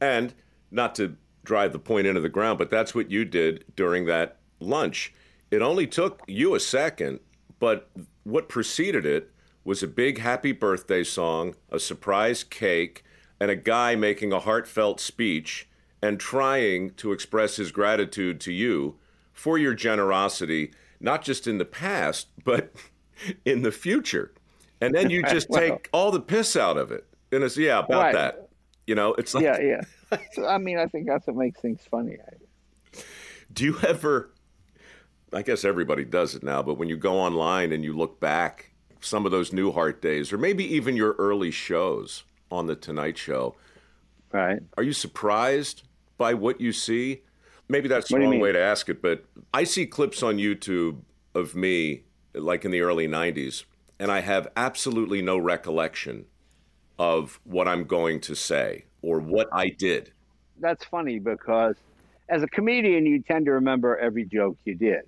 And not to drive the point into the ground, but that's what you did during that lunch. It only took you a second, but what preceded it was a big happy birthday song, a surprise cake, and a guy making a heartfelt speech and trying to express his gratitude to you for your generosity, not just in the past, but <laughs> in the future. And then you <laughs> just Well- take all the piss out of it. And it's, yeah, about Right. that. You know, it's like, Yeah, yeah. So, I mean, I think that's what makes things funny. do you ever, I guess everybody does it now, but when you go online and you look back some of those Newhart days, or maybe even your early shows on The Tonight Show, Right. are you surprised by what you see? Maybe that's the What you wrong way to ask it, but I see clips on YouTube of me, like in the early 90s, and I have absolutely no recollection of what I'm going to say or what I did. That's funny because as a comedian, you tend to remember every joke you did.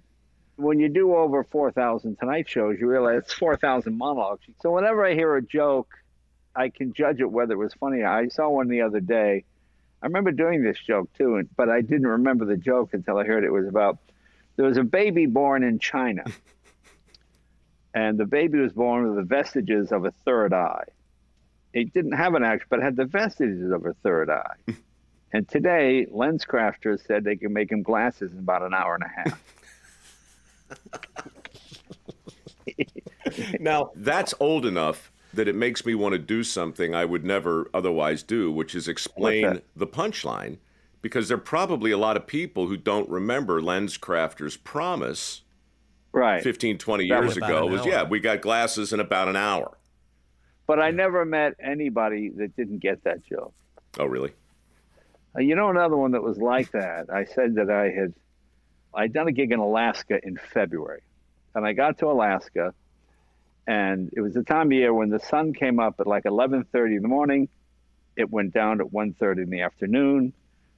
When you do over 4,000 Tonight shows, you realize it's 4,000 monologues. So whenever I hear a joke, I can judge it whether it was funny. I saw one the other day. I remember doing this joke too, but I didn't remember the joke until I heard it was about there was a baby born in China, <laughs> and the baby was born with the vestiges of a third eye. It didn't have an action, but had the vestiges of a third eye. <laughs> And today, LensCrafters said they can make him glasses in about an hour and a half. <laughs> Now, that's old enough that it makes me want to do something I would never otherwise do, which is explain the punchline, because there are probably a lot of people who don't remember LensCrafter's promise Right. 15, 20 That years ago was, hour. yeah, we got glasses in about an hour. But I never met anybody that didn't get that joke. Oh, really? Uh, you know, another one that was like that. I said that I had I'd done a gig in Alaska in February, and I got to Alaska, and it was the time of year when the sun came up at like 11:30 in the morning. It went down at 1:30 in the afternoon.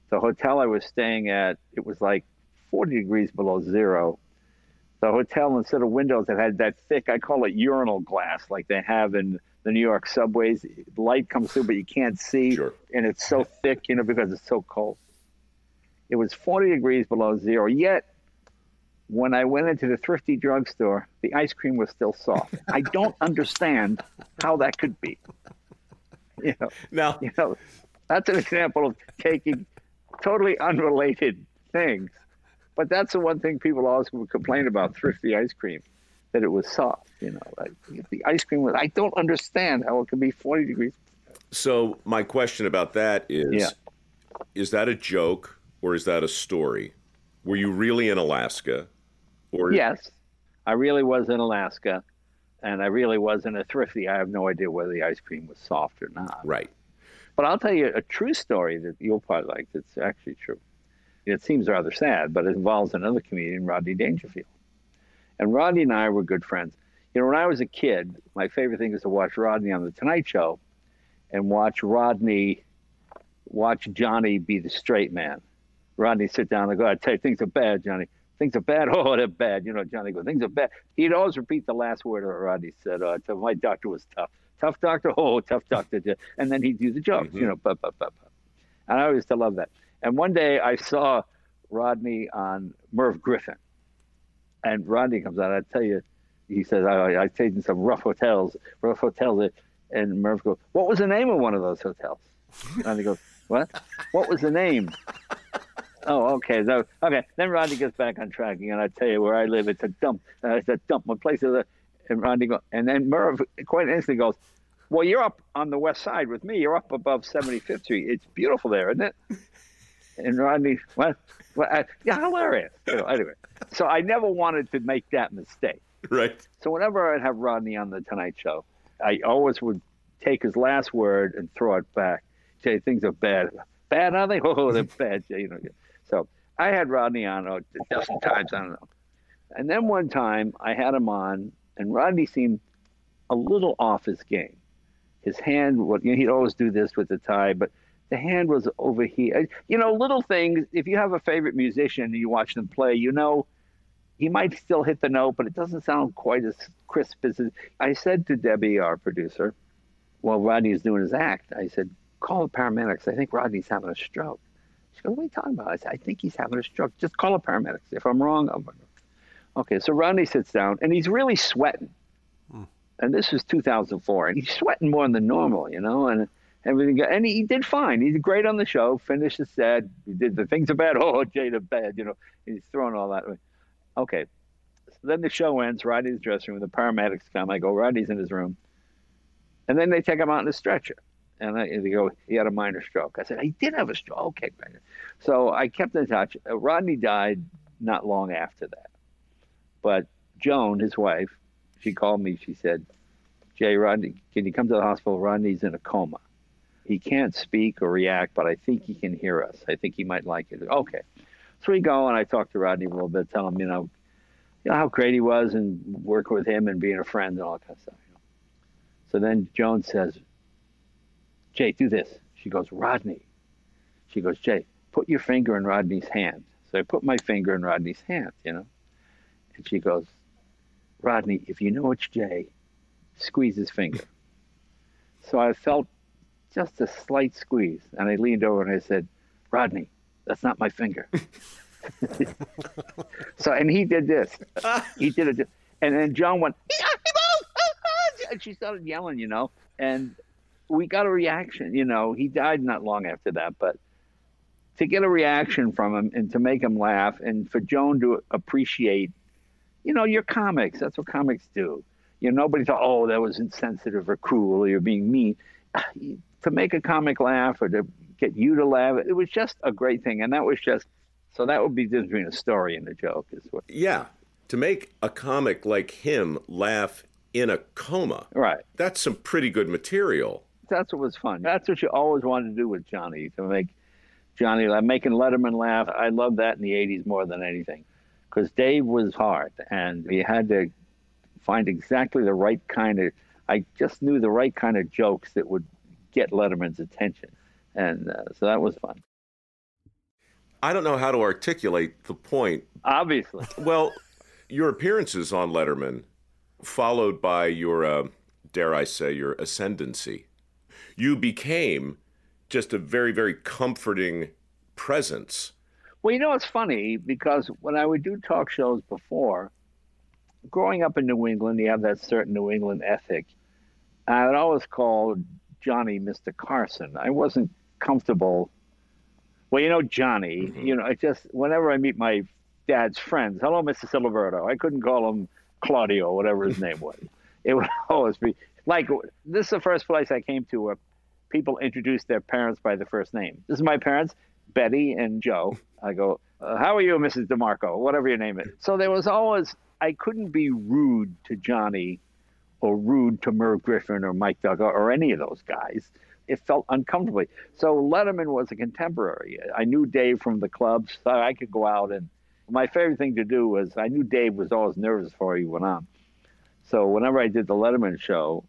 The hotel I was staying at, it was like 40 degrees below zero. The hotel, instead of windows, it had that thick, I call it urinal glass, like they have in the New York subways. Light comes through, but you can't see Sure. and it's so thick, you know, because it's so cold. It was 40 degrees below zero, yet when I went into the thrifty drugstore, the ice cream was still soft. I don't understand how that could be. You know, Now, you know, that's an example of taking totally unrelated things. But that's the one thing people always would complain about thrifty ice cream, that it was soft. You know, like the ice cream was. I don't understand how it can be forty degrees. so my question about that is Yeah. is that a joke or is that a story? Were you really in Alaska? Or Yes, I really was in Alaska, and I really was in a thrifty. I have no idea whether the ice cream was soft or not. Right. But I'll tell you a true story that you'll probably like. That's actually true. It seems rather sad, but it involves another comedian, Rodney Dangerfield. And Rodney and I were good friends. You know, when I was a kid, my favorite thing was to watch Rodney on the Tonight Show, and watch Rodney, watch Johnny be the straight man. Rodney sit down and go, "I tell you, things are bad, Johnny. Things are bad. <laughs> Oh, they're bad." You know, Johnny go, "Things are bad." He'd always repeat the last word of Rodney said, uh, "To my doctor was tough." Tough doctor, oh, tough doctor, and then he'd do the jokes, you know, but, but, but, but. And I used to love that. And one day I saw Rodney on Merv Griffin, and Rodney comes out. I tell you, he says, I, I stayed in some rough hotels, rough hotels. And Merv goes, What was the name of one of those hotels? And he goes, What? What was the name? Oh, okay. So, okay. Then Rodney gets back on track, and I tell you where I live, it's a dump. Uh, it's a dump. My place is a. And Rodney go, and then Merv quite instantly goes, "Well, you're up on the west side with me. You're up above 75th Street. It's beautiful there, isn't it?" And Rodney, what? Well, uh, yeah, hilarious. You know, anyway, so I never wanted to make that mistake. Right. So whenever I'd have Rodney on the Tonight Show, I always would take his last word and throw it back. Say things are bad. Bad, are they? <laughs> Oh, they're bad. You know. So I had Rodney on oh, a dozen times. I don't know. And then one time I had him on, and Rodney seemed a little off his game. His hand, what you know, he'd always do this with the tie, but the hand was over here. You know, little things. If you have a favorite musician and you watch them play, you know he might still hit the note, but it doesn't sound quite as crisp as it. I said to Debbie, our producer, while Rodney was doing his act, I said, call the paramedics. I think Rodney's having a stroke. She goes, what are you talking about? I said, I think he's having a stroke. Just call the paramedics. If I'm wrong, I'm. Okay, so Rodney sits down and he's really sweating. Hmm. And this was 2004, and he's sweating more than normal, you know, and everything. And he, he did fine. He did great on the show. Finished the set. He did the things are bad. <laughs> Oh, Jada bad. You know, he's throwing all that away. Okay. So then the show ends. Rodney's dressing room. The paramedics come. I go, Rodney's in his room. And then they take him out in a stretcher. And I, they go, he had a minor stroke. I said, he did have a stroke. Okay. So I kept in touch. Uh, Rodney died not long after that. But Joan, his wife, she called me. She said, Jay, Rodney, can you come to the hospital? Rodney's in a coma. He can't speak or react, but I think he can hear us. I think he might like it. Okay. So we go and I talk to Rodney a little bit, tell him, you know, you know how great he was and working with him and being a friend and all that kind of stuff. So then Joan says, Jay, do this. She goes, Rodney. She goes, Jay, put your finger in Rodney's hand. So I put my finger in Rodney's hand, you know. And she goes, Rodney, if you know it's Jay, squeeze his finger. so I felt just a slight squeeze. And I leaned over and I said, Rodney, that's not my finger. <laughs> so, and he did this. He did it. And then John went, and she started yelling, you know. And we got a reaction, you know. He died not long after that, but to get a reaction from him and to make him laugh and for Joan to appreciate, you know, your comics. That's what comics do. You know, nobody thought, oh, that was insensitive or cruel or you're being mean. To make a comic laugh or to get you to laugh, it was just a great thing. And that was just, so that would be the difference between a story and a joke is what. Yeah. To make a comic like him laugh in a coma, Right. that's some pretty good material. That's what was fun. That's what you always wanted to do with Johnny, to make Johnny laugh, making Letterman laugh. I loved that in the 80s more than anything because Dave was hard and he had to find exactly the right kind of, I just knew the right kind of jokes that would get Letterman's attention. And uh, so that was fun. I don't know how to articulate the point. Obviously. <laughs> Well, your appearances on Letterman, followed by your, uh, dare I say, your ascendancy, you became just a very, very comforting presence. Well, you know, it's funny because when I would do talk shows before, growing up in New England, you have that certain New England ethic. I would always call Johnny Mr. Carson. I wasn't comfortable. Well, you know, Johnny, mm-hmm. you know, I just, whenever I meet my dad's friends, hello, Mr. Siliberto, I couldn't call him Claudio, whatever his name was. <laughs> It would always be like, this is the first place I came to where people introduced their parents by the first name. This is my parents, Betty and Joe. I go, uh, how are you, Mrs. DeMarco? Whatever your name is. So there was always, I couldn't be rude to Johnny or rude to Merv Griffin or Mike Douglas or any of those guys. It felt uncomfortably. So Letterman was a contemporary. I knew Dave from the clubs, so I could go out and my favorite thing to do was I knew Dave was always nervous before he went on. So whenever I did the Letterman show,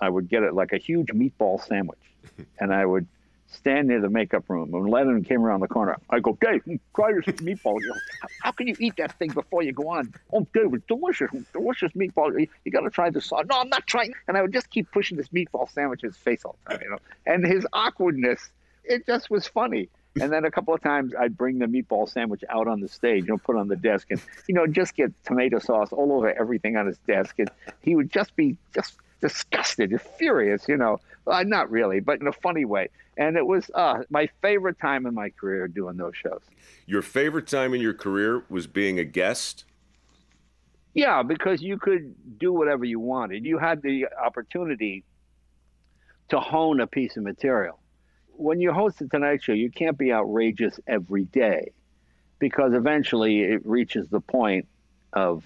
I would get it like a huge meatball sandwich, <laughs> and I would stand near the makeup room. When Letterman came around the corner, I go, Dave, try this meatball. You how can you eat that thing before you go on? Oh, Dave, it's delicious, delicious meatball. You, you got to try the sauce. No, I'm not trying. And I would just keep pushing this meatball sandwich in his face all the time, you know. And his awkwardness, it just was funny. And then a couple of times I'd bring the meatball sandwich out on the stage, you know, put on the desk, and you know, just get tomato sauce all over everything on his desk, and he would just be just disgusted, you're furious, you know. Uh, not really, but in a funny way. And it was uh, my favorite time in my career doing those shows. Your favorite time in your career was being a guest? Yeah, because you could do whatever you wanted. You had the opportunity to hone a piece of material. When you host the Tonight Show, you can't be outrageous every day because eventually it reaches the point of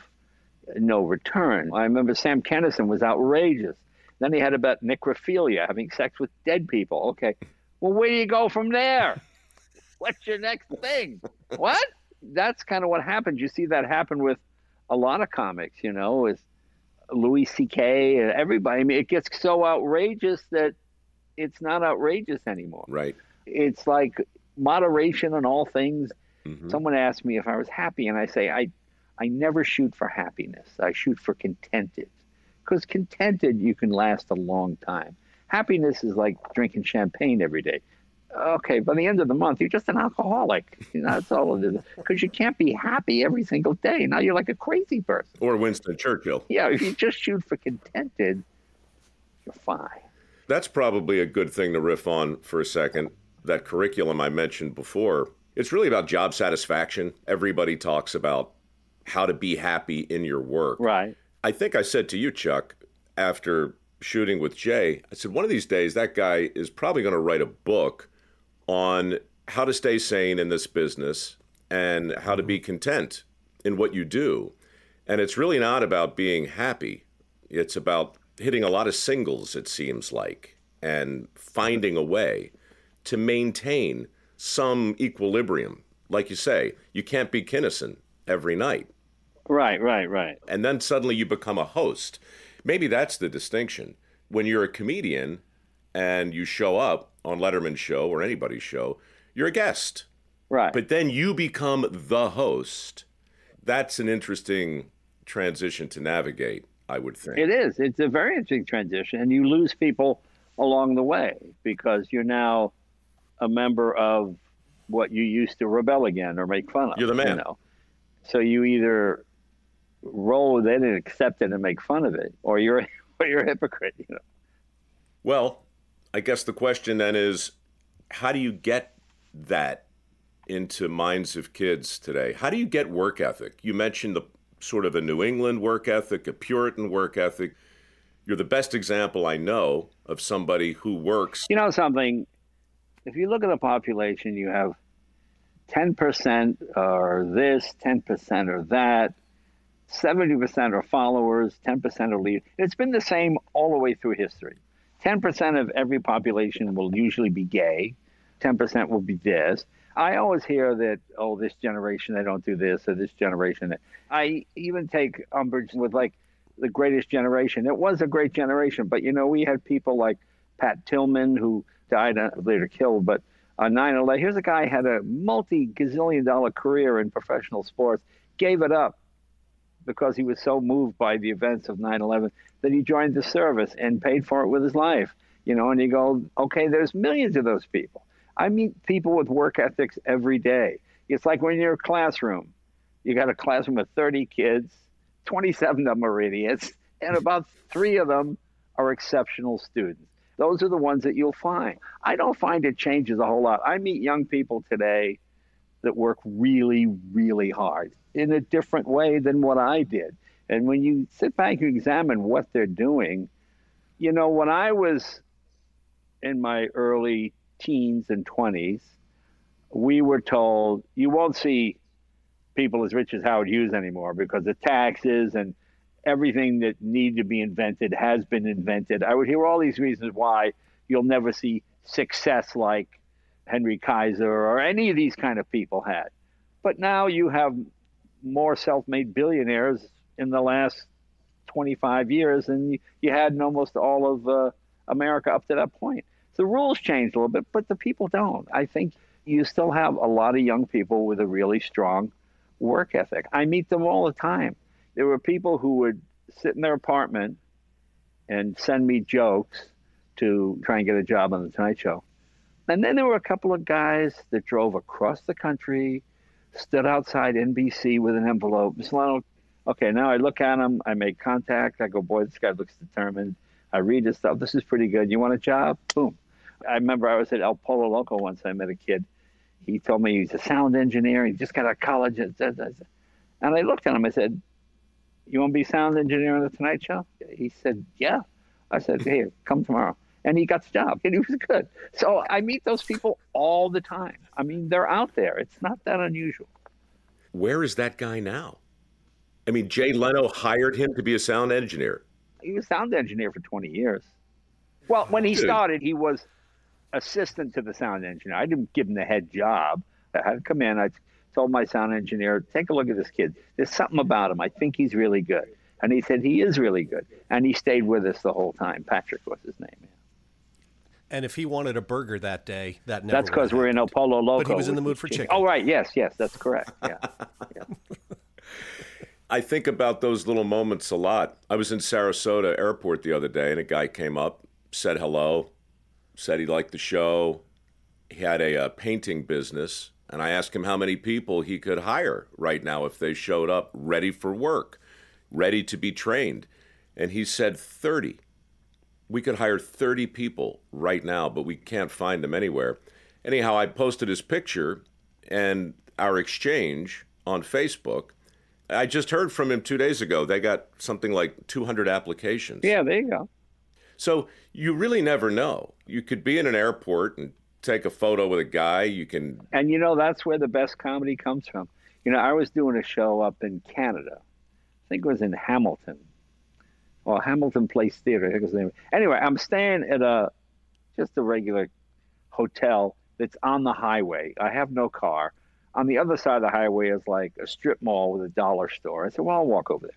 no return. I remember Sam Kinison was outrageous. Then he had about necrophilia, having sex with dead people. Okay. Well, where do you go from there? What's your next thing? what? That's kind of what happens. You see that happen with a lot of comics, you know, with Louis C.K. and everybody. I mean, it gets so outrageous that it's not outrageous anymore. Right. It's like moderation on all things. Mm-hmm. Someone asked me if I was happy, and I say, I I never shoot for happiness. I shoot for contented. Because contented, you can last a long time. Happiness is like drinking champagne every day. Okay, by the end of the month, you're just an alcoholic. You know, that's all it is. Because you can't be happy every single day. Now you're like a crazy person. Or Winston Churchill. Yeah, if you just shoot for contented, you're fine. That's probably a good thing to riff on for a second. That curriculum I mentioned before, it's really about job satisfaction. Everybody talks about how to be happy in your work. Right. I think I said to you, Chuck, after shooting with Jay, I said, one of these days, that guy is probably going to write a book on how to stay sane in this business and how to be mm-hmm. content in what you do. And it's really not about being happy, it's about hitting a lot of singles, it seems like, and finding a way to maintain some equilibrium. Like you say, you can't be Kinison every night. Right, right, right. And then suddenly you become a host. Maybe that's the distinction. When you're a comedian and you show up on Letterman's show or anybody's show, you're a guest. Right. But then you become the host. That's an interesting transition to navigate, I would think. It is. It's a very interesting transition. And you lose people along the way because you're now a member of what you used to rebel again or make fun of. You're the man. You know? So you either roll with it and accept it and make fun of it, or you're <laughs> or you're a hypocrite. You know. Well, I guess the question then is, how do you get that into minds of kids today? How do you get work ethic? You mentioned the sort of a New England work ethic, a Puritan work ethic. You're the best example I know of somebody who works. You know something? If you look at the population, you have 10% are this, 10% are that, 70% are followers, 10% are leaders. It's been the same all the way through history. 10% of every population will usually be gay, 10% will be this. I always hear that, oh, this generation, they don't do this, or this generation. I even take umbrage with like the greatest generation. It was a great generation, but you know, we had people like Pat Tillman, who died uh, later killed, but uh, 9 11. Here's a guy had a multi gazillion dollar career in professional sports, gave it up because he was so moved by the events of 9/11 that he joined the service and paid for it with his life. You know, and you go, okay, there's millions of those people. I meet people with work ethics every day. It's like when you're a classroom, you got a classroom of 30 kids, 27 of them are idiots, and about three of them are exceptional students. Those are the ones that you'll find. I don't find it changes a whole lot. I meet young people today that work really, really hard in a different way than what I did. And when you sit back and examine what they're doing, you know, when I was in my early teens and 20s, we were told you won't see people as rich as Howard Hughes anymore because the taxes and everything that needed to be invented has been invented. I would hear all these reasons why you'll never see success like Henry Kaiser or any of these kind of people had. But now you have more self-made billionaires in the last 25 years than you had in almost all of uh, America up to that point. The rules changed a little bit, but the people don't. I think you still have a lot of young people with a really strong work ethic. I meet them all the time. There were people who would sit in their apartment and send me jokes to try and get a job on the Tonight Show. And then there were a couple of guys that drove across the country, stood outside NBC with an envelope. Solano, okay, now I look at him, I make contact, I go, boy, this guy looks determined. I read his stuff. This is pretty good. You want a job? Boom. I remember I was at El Pollo Loco once. I met a kid. He told me he's a sound engineer. He just got out of college. And I looked at him. I said, "You want to be sound engineer on the Tonight Show?" He said, "Yeah." I said, "Hey, come tomorrow." And he got the job, and he was good. So I meet those people all the time. I mean, they're out there. It's not that unusual. Where is that guy now? I mean, Jay Leno hired him to be a sound engineer. He was sound engineer for 20 years. Well, when he Dude. started, he was assistant to the sound engineer. I didn't give him the head job. I had to come in. I told my sound engineer, take a look at this kid. There's something about him. I think he's really good. And he said he is really good. And he stayed with us the whole time. Patrick was his name. Yeah. And if he wanted a burger that day, that never. That's because we're in El Pollo Loco. But he was in the mood for chicken. Oh right, yes, yes, that's correct. Yeah. <laughs> yeah. I think about those little moments a lot. I was in Sarasota airport the other day, and a guy came up, said hello, said he liked the show. He had a, a uh, painting business, and I asked him how many people he could hire right now if they showed up ready for work, ready to be trained. And he said 30. We could hire 30 people right now, but we can't find them anywhere. Anyhow, I posted his picture and our exchange on Facebook. I just heard from him two days ago. They got something like 200 applications. Yeah, there you go. So you really never know. You could be in an airport and take a photo with a guy. You can. And you know, that's where the best comedy comes from. You know, I was doing a show up in Canada. I think it was in Hamilton. Or Hamilton Place Theater, I think was the name. Anyway, I'm staying at a just a regular hotel that's on the highway. I have no car. On the other side of the highway is like a strip mall with a dollar store. I said, well, I'll walk over there.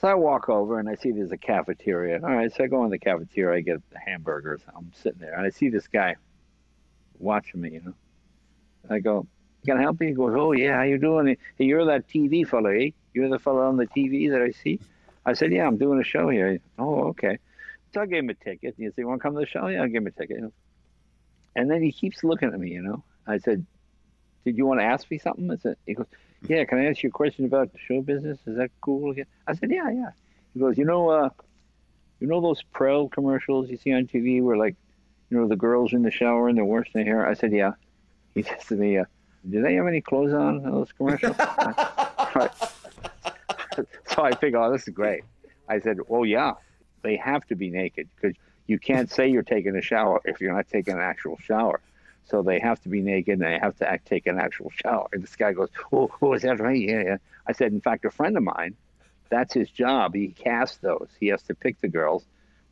So I walk over and I see there's a cafeteria. All right, so I go in the cafeteria, I get hamburgers. I'm sitting there and I see this guy watching me, you know. I go, Can I help you? He goes, Oh, yeah, how you doing? Hey, you're that TV fellow, eh? You're the fellow on the TV that I see? I said, Yeah, I'm doing a show here. Oh, okay. So I gave him a ticket. He said, You want to come to the show? Yeah, I'll give him a ticket. And then he keeps looking at me, you know. I said, Did you want to ask me something? I said, He goes, yeah, can I ask you a question about the show business? Is that cool? I said, yeah, yeah. He goes, you know, uh, you know those Prell commercials you see on TV where like, you know, the girls in the shower and they're washing their hair? I said, yeah. He says to me, uh, do they have any clothes on in those commercials? <laughs> <laughs> so I figure, oh, this is great. I said, oh, yeah, they have to be naked because you can't say you're taking a shower if you're not taking an actual shower. So they have to be naked and they have to act, take an actual shower. And this guy goes, "Oh, oh, is that right? Yeah, yeah." I said, "In fact, a friend of mine, that's his job. He casts those. He has to pick the girls,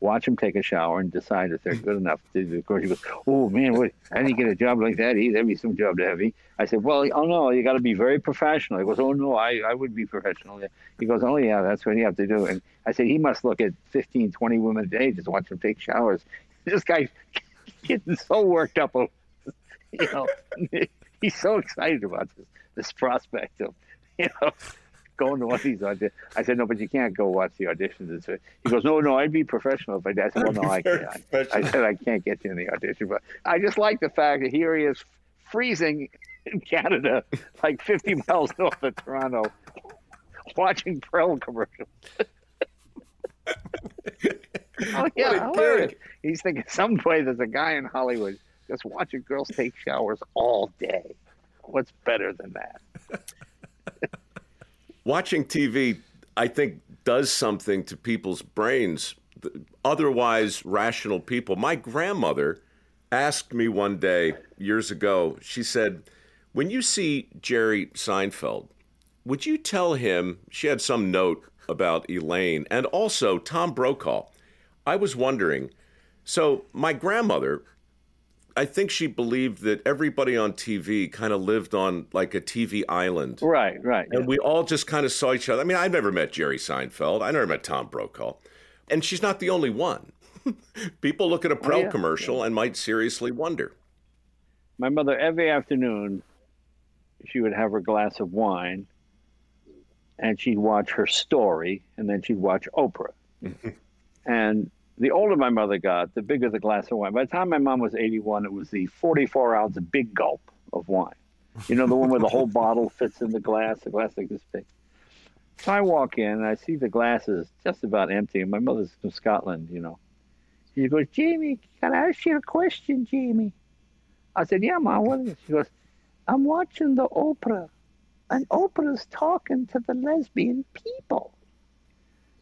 watch them take a shower, and decide if they're good enough to do." Of course, he goes, "Oh man, what? I didn't get a job like that. Either. That'd be some job to have." I said, "Well, oh no, you got to be very professional." He goes, "Oh no, I, I would be professional." He goes, "Oh yeah, that's what you have to do." And I said, "He must look at 15, 20 women a day just watch them take showers." <laughs> This guy <laughs> getting so worked up you know, <laughs> he's so excited about this this prospect of, you know, going to one of these auditions. I said, no, but you can't go watch the auditions. He goes, no, no, I'd be professional if I did. I said, well, no, I can't. I said, I can't get you in the audition. But I just like the fact that here he is freezing in Canada, like 50 <laughs> miles north of Toronto, watching Prell commercials. <laughs> oh yeah. He's thinking some way there's a guy in Hollywood just watching girls take showers all day. What's better than that? <laughs> Watching TV, I think, does something to people's brains. Otherwise, rational people. My grandmother asked me one day years ago, she said, When you see Jerry Seinfeld, would you tell him she had some note about Elaine and also Tom Brokaw? I was wondering. So, my grandmother, I think she believed that everybody on TV kind of lived on like a TV island. Right, right. And yeah. we all just kind of saw each other. I mean, I've never met Jerry Seinfeld. I never met Tom Brokaw. And she's not the only one. <laughs> People look at a Prell oh, yeah, commercial yeah. and might seriously wonder. My mother, every afternoon, she would have her glass of wine and she'd watch her story and then she'd watch Oprah. <laughs> and the older my mother got, the bigger the glass of wine. By the time my mom was 81, it was the 44 ounce big gulp of wine. You know, the one where the whole bottle fits in the glass, the glass like this big. So I walk in and I see the glasses just about empty. And my mother's from Scotland, you know. She goes, Jamie, can I ask you a question, Jamie? I said, Yeah, Mom, what is it? She goes, I'm watching the Oprah, and Oprah's talking to the lesbian people.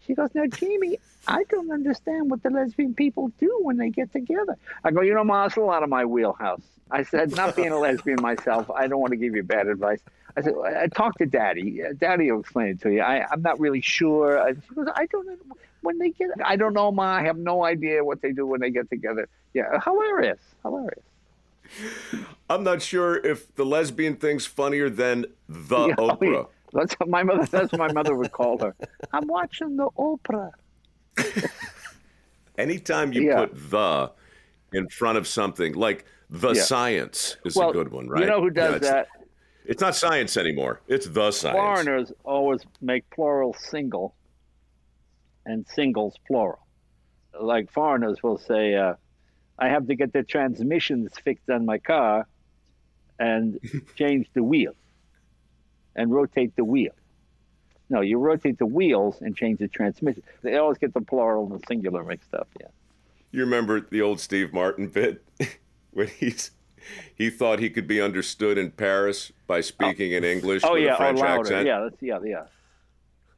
She goes, Now, Jamie, I don't understand what the lesbian people do when they get together. I go, You know, Ma, it's a lot of my wheelhouse. I said, Not being a lesbian myself, I don't want to give you bad advice. I said, I talked to Daddy. Uh, Daddy will explain it to you. I, I'm not really sure. She goes, I don't know when they get. I don't know, Ma. I have no idea what they do when they get together. Yeah, hilarious, hilarious. I'm not sure if the lesbian thing's funnier than the <laughs> oh, yeah, Oprah. I mean, that's what my mother. That's what my mother would call her. I'm watching the Oprah. <laughs> Anytime you yeah. put the in front of something like the yeah. science is well, a good one, right? You know who does that? It's not science anymore. It's the science. Foreigners always make plural single and singles plural. Like foreigners will say, uh, I have to get the transmissions fixed on my car and change the wheel and rotate the wheel. No, you rotate the wheels and change the transmission. They always get the plural and the singular mixed up. Yeah. You remember the old Steve Martin bit <laughs> when he's he thought he could be understood in Paris by speaking oh. in English oh, with yeah, a French accent. Yeah, that's, yeah, yeah.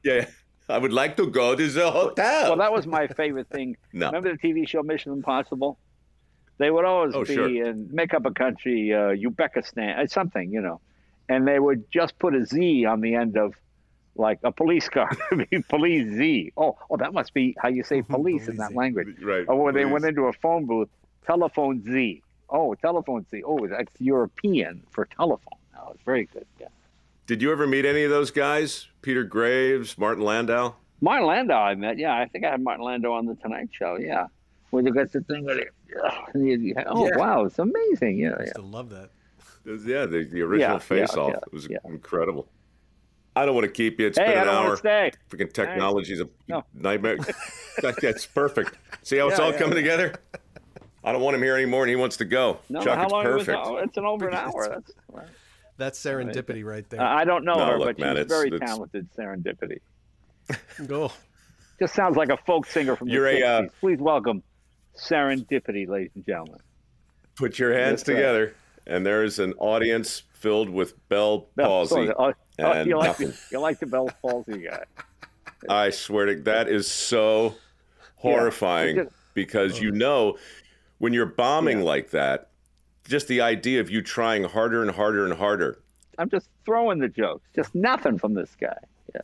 Yeah, I would like to go to the hotel. Well, that was my favorite thing. <laughs> no. Remember the TV show Mission Impossible? They would always oh, be sure. in make up a country, uh, Uzbekistan, uh, something, you know, and they would just put a Z on the end of like a police car, <laughs> police Z. Oh, oh, that must be how you say <laughs> police in that language. Right. Or when police. they went into a phone booth, telephone Z. Oh, telephone Z. Oh, that's European for telephone. Oh, it's very good. Yeah. Did you ever meet any of those guys? Peter Graves, Martin Landau? Martin Landau, I met. Yeah, I think I had Martin Landau on the Tonight Show. Yeah, where they got the thing with it. Oh yeah. wow, it's amazing. Yeah, I yeah. still love that. Yeah, the, the original yeah, Face yeah, Off. Yeah, it was incredible. I don't want to keep you. It's hey, been I an don't hour. Want to stay. Freaking technology's a no. nightmare. <laughs> That's perfect. See how it's all coming together? I don't want him here anymore, and he wants to go. No, Chuck, how it's long perfect. Was, oh, it's an over an <laughs> hour. That's that's serendipity right there. Uh, I don't know no, her, look, but man, she's it's, very it's... talented. Serendipity. <laughs> Go. Just sounds like a folk singer from You're the a, 60s. Uh, Please welcome Serendipity, ladies and gentlemen. Put your hands That's together, right. And there is an audience filled with Bell palsy. Oh, oh, and you, like nothing. the, you like the Bell palsy guy. I swear to that is so horrifying Yeah. because you oh. know when you're bombing Yeah. like that, just the idea of you trying harder and harder and harder. I'm just throwing the jokes. Just nothing from this guy. Yeah.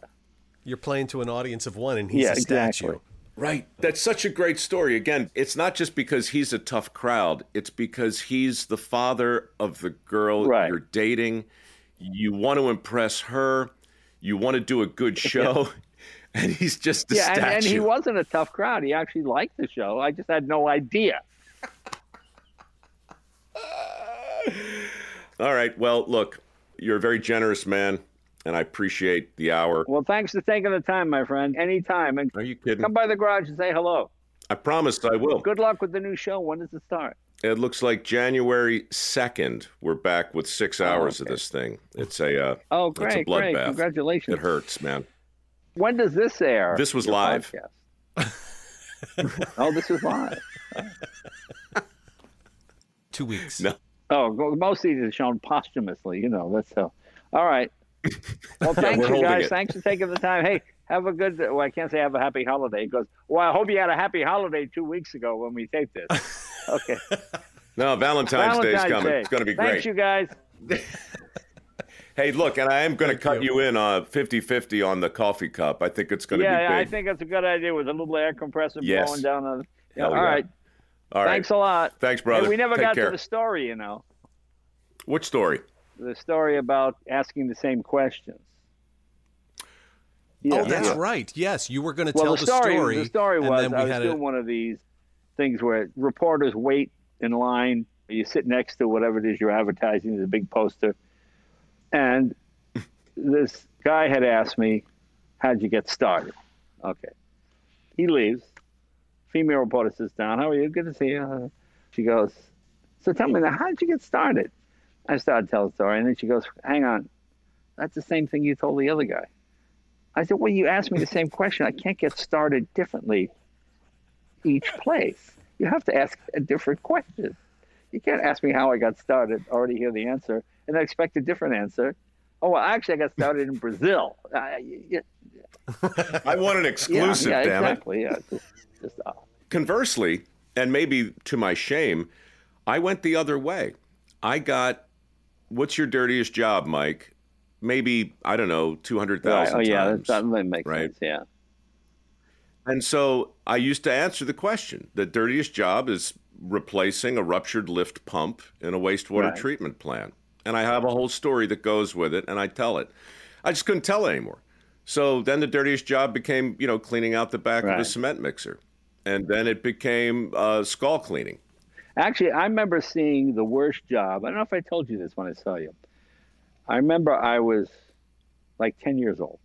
You're playing to an audience of one, and he's Yeah, a statue. exactly. Right. That's such a great story. Again, it's not just because he's a tough crowd, it's because he's the father of the girl Right. you're dating. You want to impress her, you want to do a good <laughs> show, <laughs> and he's just a yeah, and, and he wasn't a tough crowd. He actually liked the show. I just had no idea. <laughs> All right. Well, look, you're a very generous man, and I appreciate the hour. Well, thanks for taking the time, my friend. Anytime. And Are you kidding? come by the garage and say hello. I promised I will. Good luck with the new show. When does it start? It looks like January 2nd, we're back with six hours Oh, okay. of this thing. It's a, uh, Oh, it's a great, great! Congratulations. It hurts, man. When does this air? This was your live. podcast? <laughs> oh, this was live. Two weeks. No. Oh, well, most of these are shown posthumously. You know, that's so. All right. <laughs> Well, thank we're you guys. it. Thanks for taking the time. Hey, have a good. Well, I can't say have a happy holiday. Because well, I hope you had a happy holiday two weeks ago when we taped this. <laughs> Okay. No, Valentine's, Day's Valentine's coming. Day. It's going to be Thanks, great. you guys. <laughs> Hey, look, and I am going to cut you. you in uh, 50-50 on the coffee cup. I think it's going to Yeah, be yeah, I think that's a good idea with a little air compressor Yes. blowing down on. Yeah, Hell all yeah. right. All right. Thanks a lot. Thanks, brother. Hey, we never Take got care. to the story, you know, Which story? The story about asking the same questions. Oh, yeah. Oh, that's Yeah. right. Yes, you were going to well, tell the story, story. the story and was then we I was had doing a, one of these things where reporters wait in line. You sit next to whatever it is you're advertising, the big poster, and <laughs> this guy had asked me, "How'd you get started?" Okay, he leaves. Female reporter sits down. How are you? Good to see you. She goes, "So tell me now, how'd you get started?" I started telling the story, and then she goes, "Hang on, that's the same thing you told the other guy." I said, Well, you asked me the same question. I can't get started differently each place. You have to ask a different question. You can't ask me how I got started, already hear the answer, and then expect a different answer. Oh, well, actually, I got started in Brazil. Uh, yeah, I want an exclusive, yeah, damn it. Yeah, just, just, uh, Conversely, and maybe to my shame, I went the other way. I got, what's your dirtiest job, Mike? Maybe, I don't know, 200,000 right. Oh, yeah, times. that, might make right? sense. Yeah. And so I used to answer the question. The dirtiest job is replacing a ruptured lift pump in a wastewater Right. treatment plant. And I have a whole story that goes with it, and I tell it. I just couldn't tell it anymore. So then the dirtiest job became, you know, cleaning out the back of a cement mixer. And then it became uh, skull cleaning. Actually, I remember seeing the worst job. I don't know if I told you this when I saw you. I remember I was like 10 years old.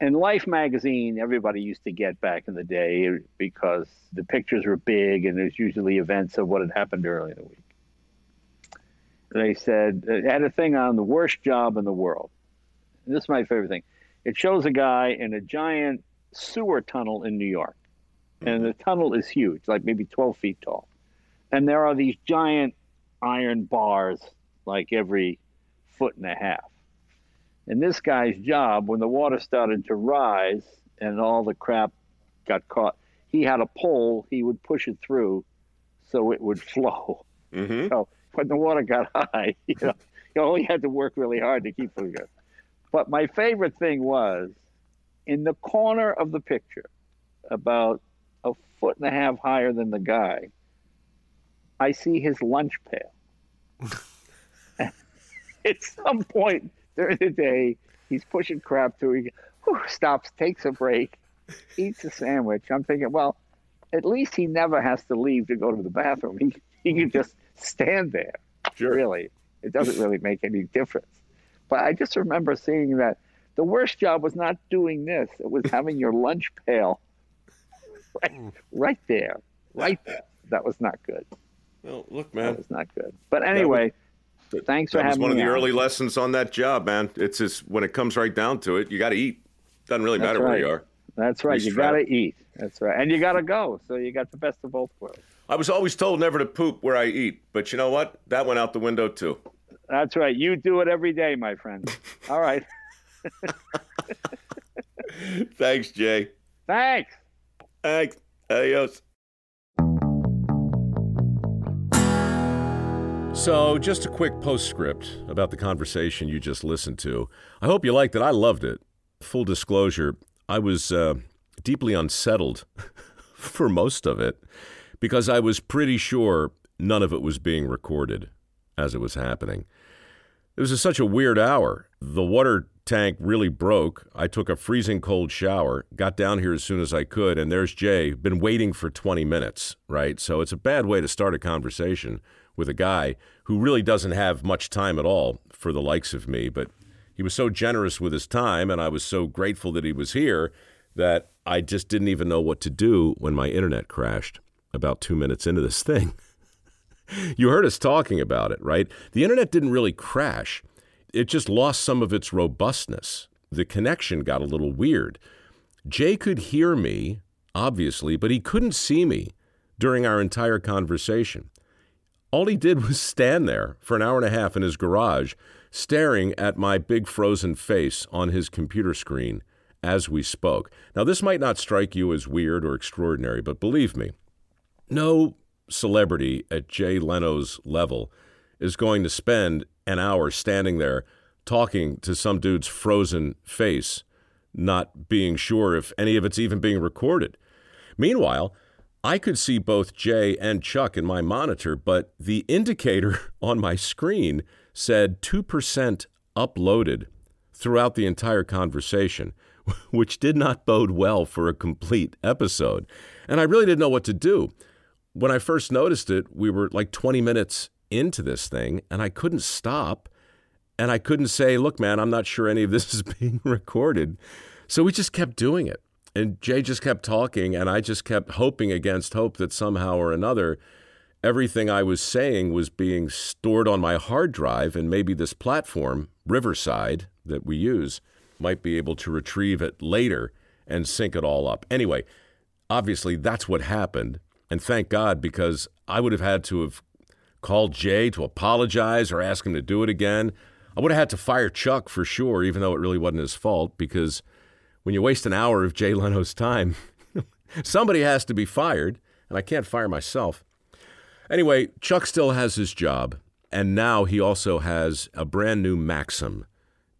And Life magazine, everybody used to get back in the day because the pictures were big and there's usually events of what had happened earlier in the week. They said, it had a thing on the worst job in the world. And this is my favorite thing. It shows a guy in a giant sewer tunnel in New York. And the tunnel is huge, like maybe 12 feet tall and there are these giant iron bars like every foot and a half. And this guy's job, when the water started to rise and all the crap got caught, he had a pole, he would push it through so it would flow. hmm So when the water got high, <laughs> you know, you only had to work really hard to keep it good. But my favorite thing was in the corner of the picture, about a foot and a half higher than the guy, I see his lunch pail. <laughs> At some point during the day, he's pushing crap through. He whew, stops, takes a break, eats a sandwich. I'm thinking, well, at least he never has to leave to go to the bathroom. He he can just stand there. Sure. Really, it doesn't really make any difference. But I just remember seeing that the worst job was not doing this; it was having your lunch pail <laughs> right, right there, right there. That was not good. Well, look, That man. was not good. But anyway, thanks for That was having one of the on. early lessons on that job, man. It's just when it comes right down to it, you got to eat. Doesn't really That's matter where you are. That's right. You got to eat. That's right. And you got to go. So you got the best of both worlds. I was always told never to poop where I eat, but you know what? That went out the window too. That's right. You do it every day, my friend. <laughs> All right. Thanks, Jay. Thanks. Thanks. Adios. So, just a quick postscript about the conversation you just listened to. I hope you liked it. I loved it. Full disclosure, I was uh, deeply unsettled <laughs> for most of it because I was pretty sure none of it was being recorded as it was happening. It was such a weird hour. The water tank really broke. I took a freezing cold shower, got down here as soon as I could, and there's Jay, been waiting for 20 minutes, right? So it's a bad way to start a conversation with a guy who really doesn't have much time at all for the likes of me, but he was so generous with his time and I was so grateful that he was here that I just didn't even know what to do when my internet crashed about 2 minutes into this thing. <laughs> you heard us talking about it, right? The internet didn't really crash, it just lost some of its robustness. The connection got a little weird. Jay could hear me, obviously, but he couldn't see me during our entire conversation. All he did was stand there for an hour and a half in his garage, staring at my big frozen face on his computer screen as we spoke. Now, this might not strike you as weird or extraordinary, but believe me, no celebrity at Jay Leno's level is going to spend an hour standing there talking to some dude's frozen face, not being sure if any of it's even being recorded. Meanwhile, I could see both Jay and Chuck in my monitor, but the indicator <laughs> on my screen said 2% uploaded throughout the entire conversation, <laughs> which did not bode well for a complete episode. And I really didn't know what to do when I first noticed it, we were like 20 minutes into this thing and I couldn't stop. And I couldn't say, look, man, I'm not sure any of this is <laughs> being recorded. So we just kept doing it. And Jay just kept talking, and I just kept hoping against hope that somehow or another, everything I was saying was being stored on my hard drive, and maybe this platform, Riverside, that we use, might be able to retrieve it later and sync it all up. Anyway, obviously, that's what happened. And thank God, because I would have had to have called Jay to apologize or ask him to do it again. I would have had to fire Chuck for sure, even though it really wasn't his fault, because when you waste an hour of Jay Leno's time, <laughs> somebody has to be fired, and I can't fire myself. Anyway, Chuck still has his job, and now he also has a brand new Maxim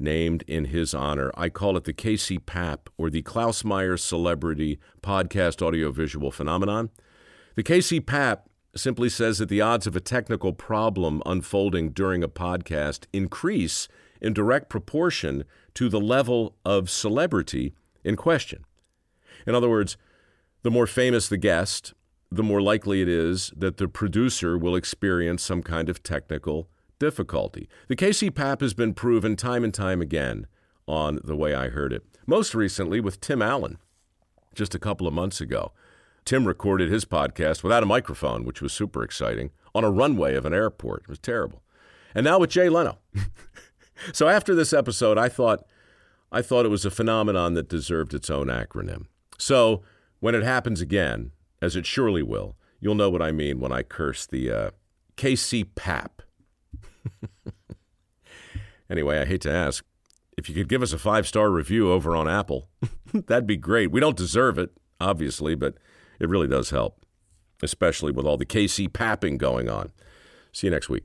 named in his honor. I call it the KC Papp or the Klausmeyer Celebrity Podcast Audiovisual Phenomenon. The KC Papp simply says that the odds of a technical problem unfolding during a podcast increase in direct proportion to the level of celebrity in question. In other words, the more famous the guest, the more likely it is that the producer will experience some kind of technical difficulty. The KC Papp has been proven time and time again on The Way I Heard It, most recently with Tim Allen just a couple of months ago. Tim recorded his podcast without a microphone, which was super exciting, on a runway of an airport. It was terrible. And now with Jay Leno. <laughs> so after this episode, I thought I thought it was a phenomenon that deserved its own acronym. So when it happens again, as it surely will, you'll know what I mean when I curse the uh, KC Papp. <laughs> anyway, I hate to ask if you could give us a five star review over on Apple, <laughs> that'd be great. We don't deserve it, obviously, but it really does help, especially with all the KC papping going on. See you next week.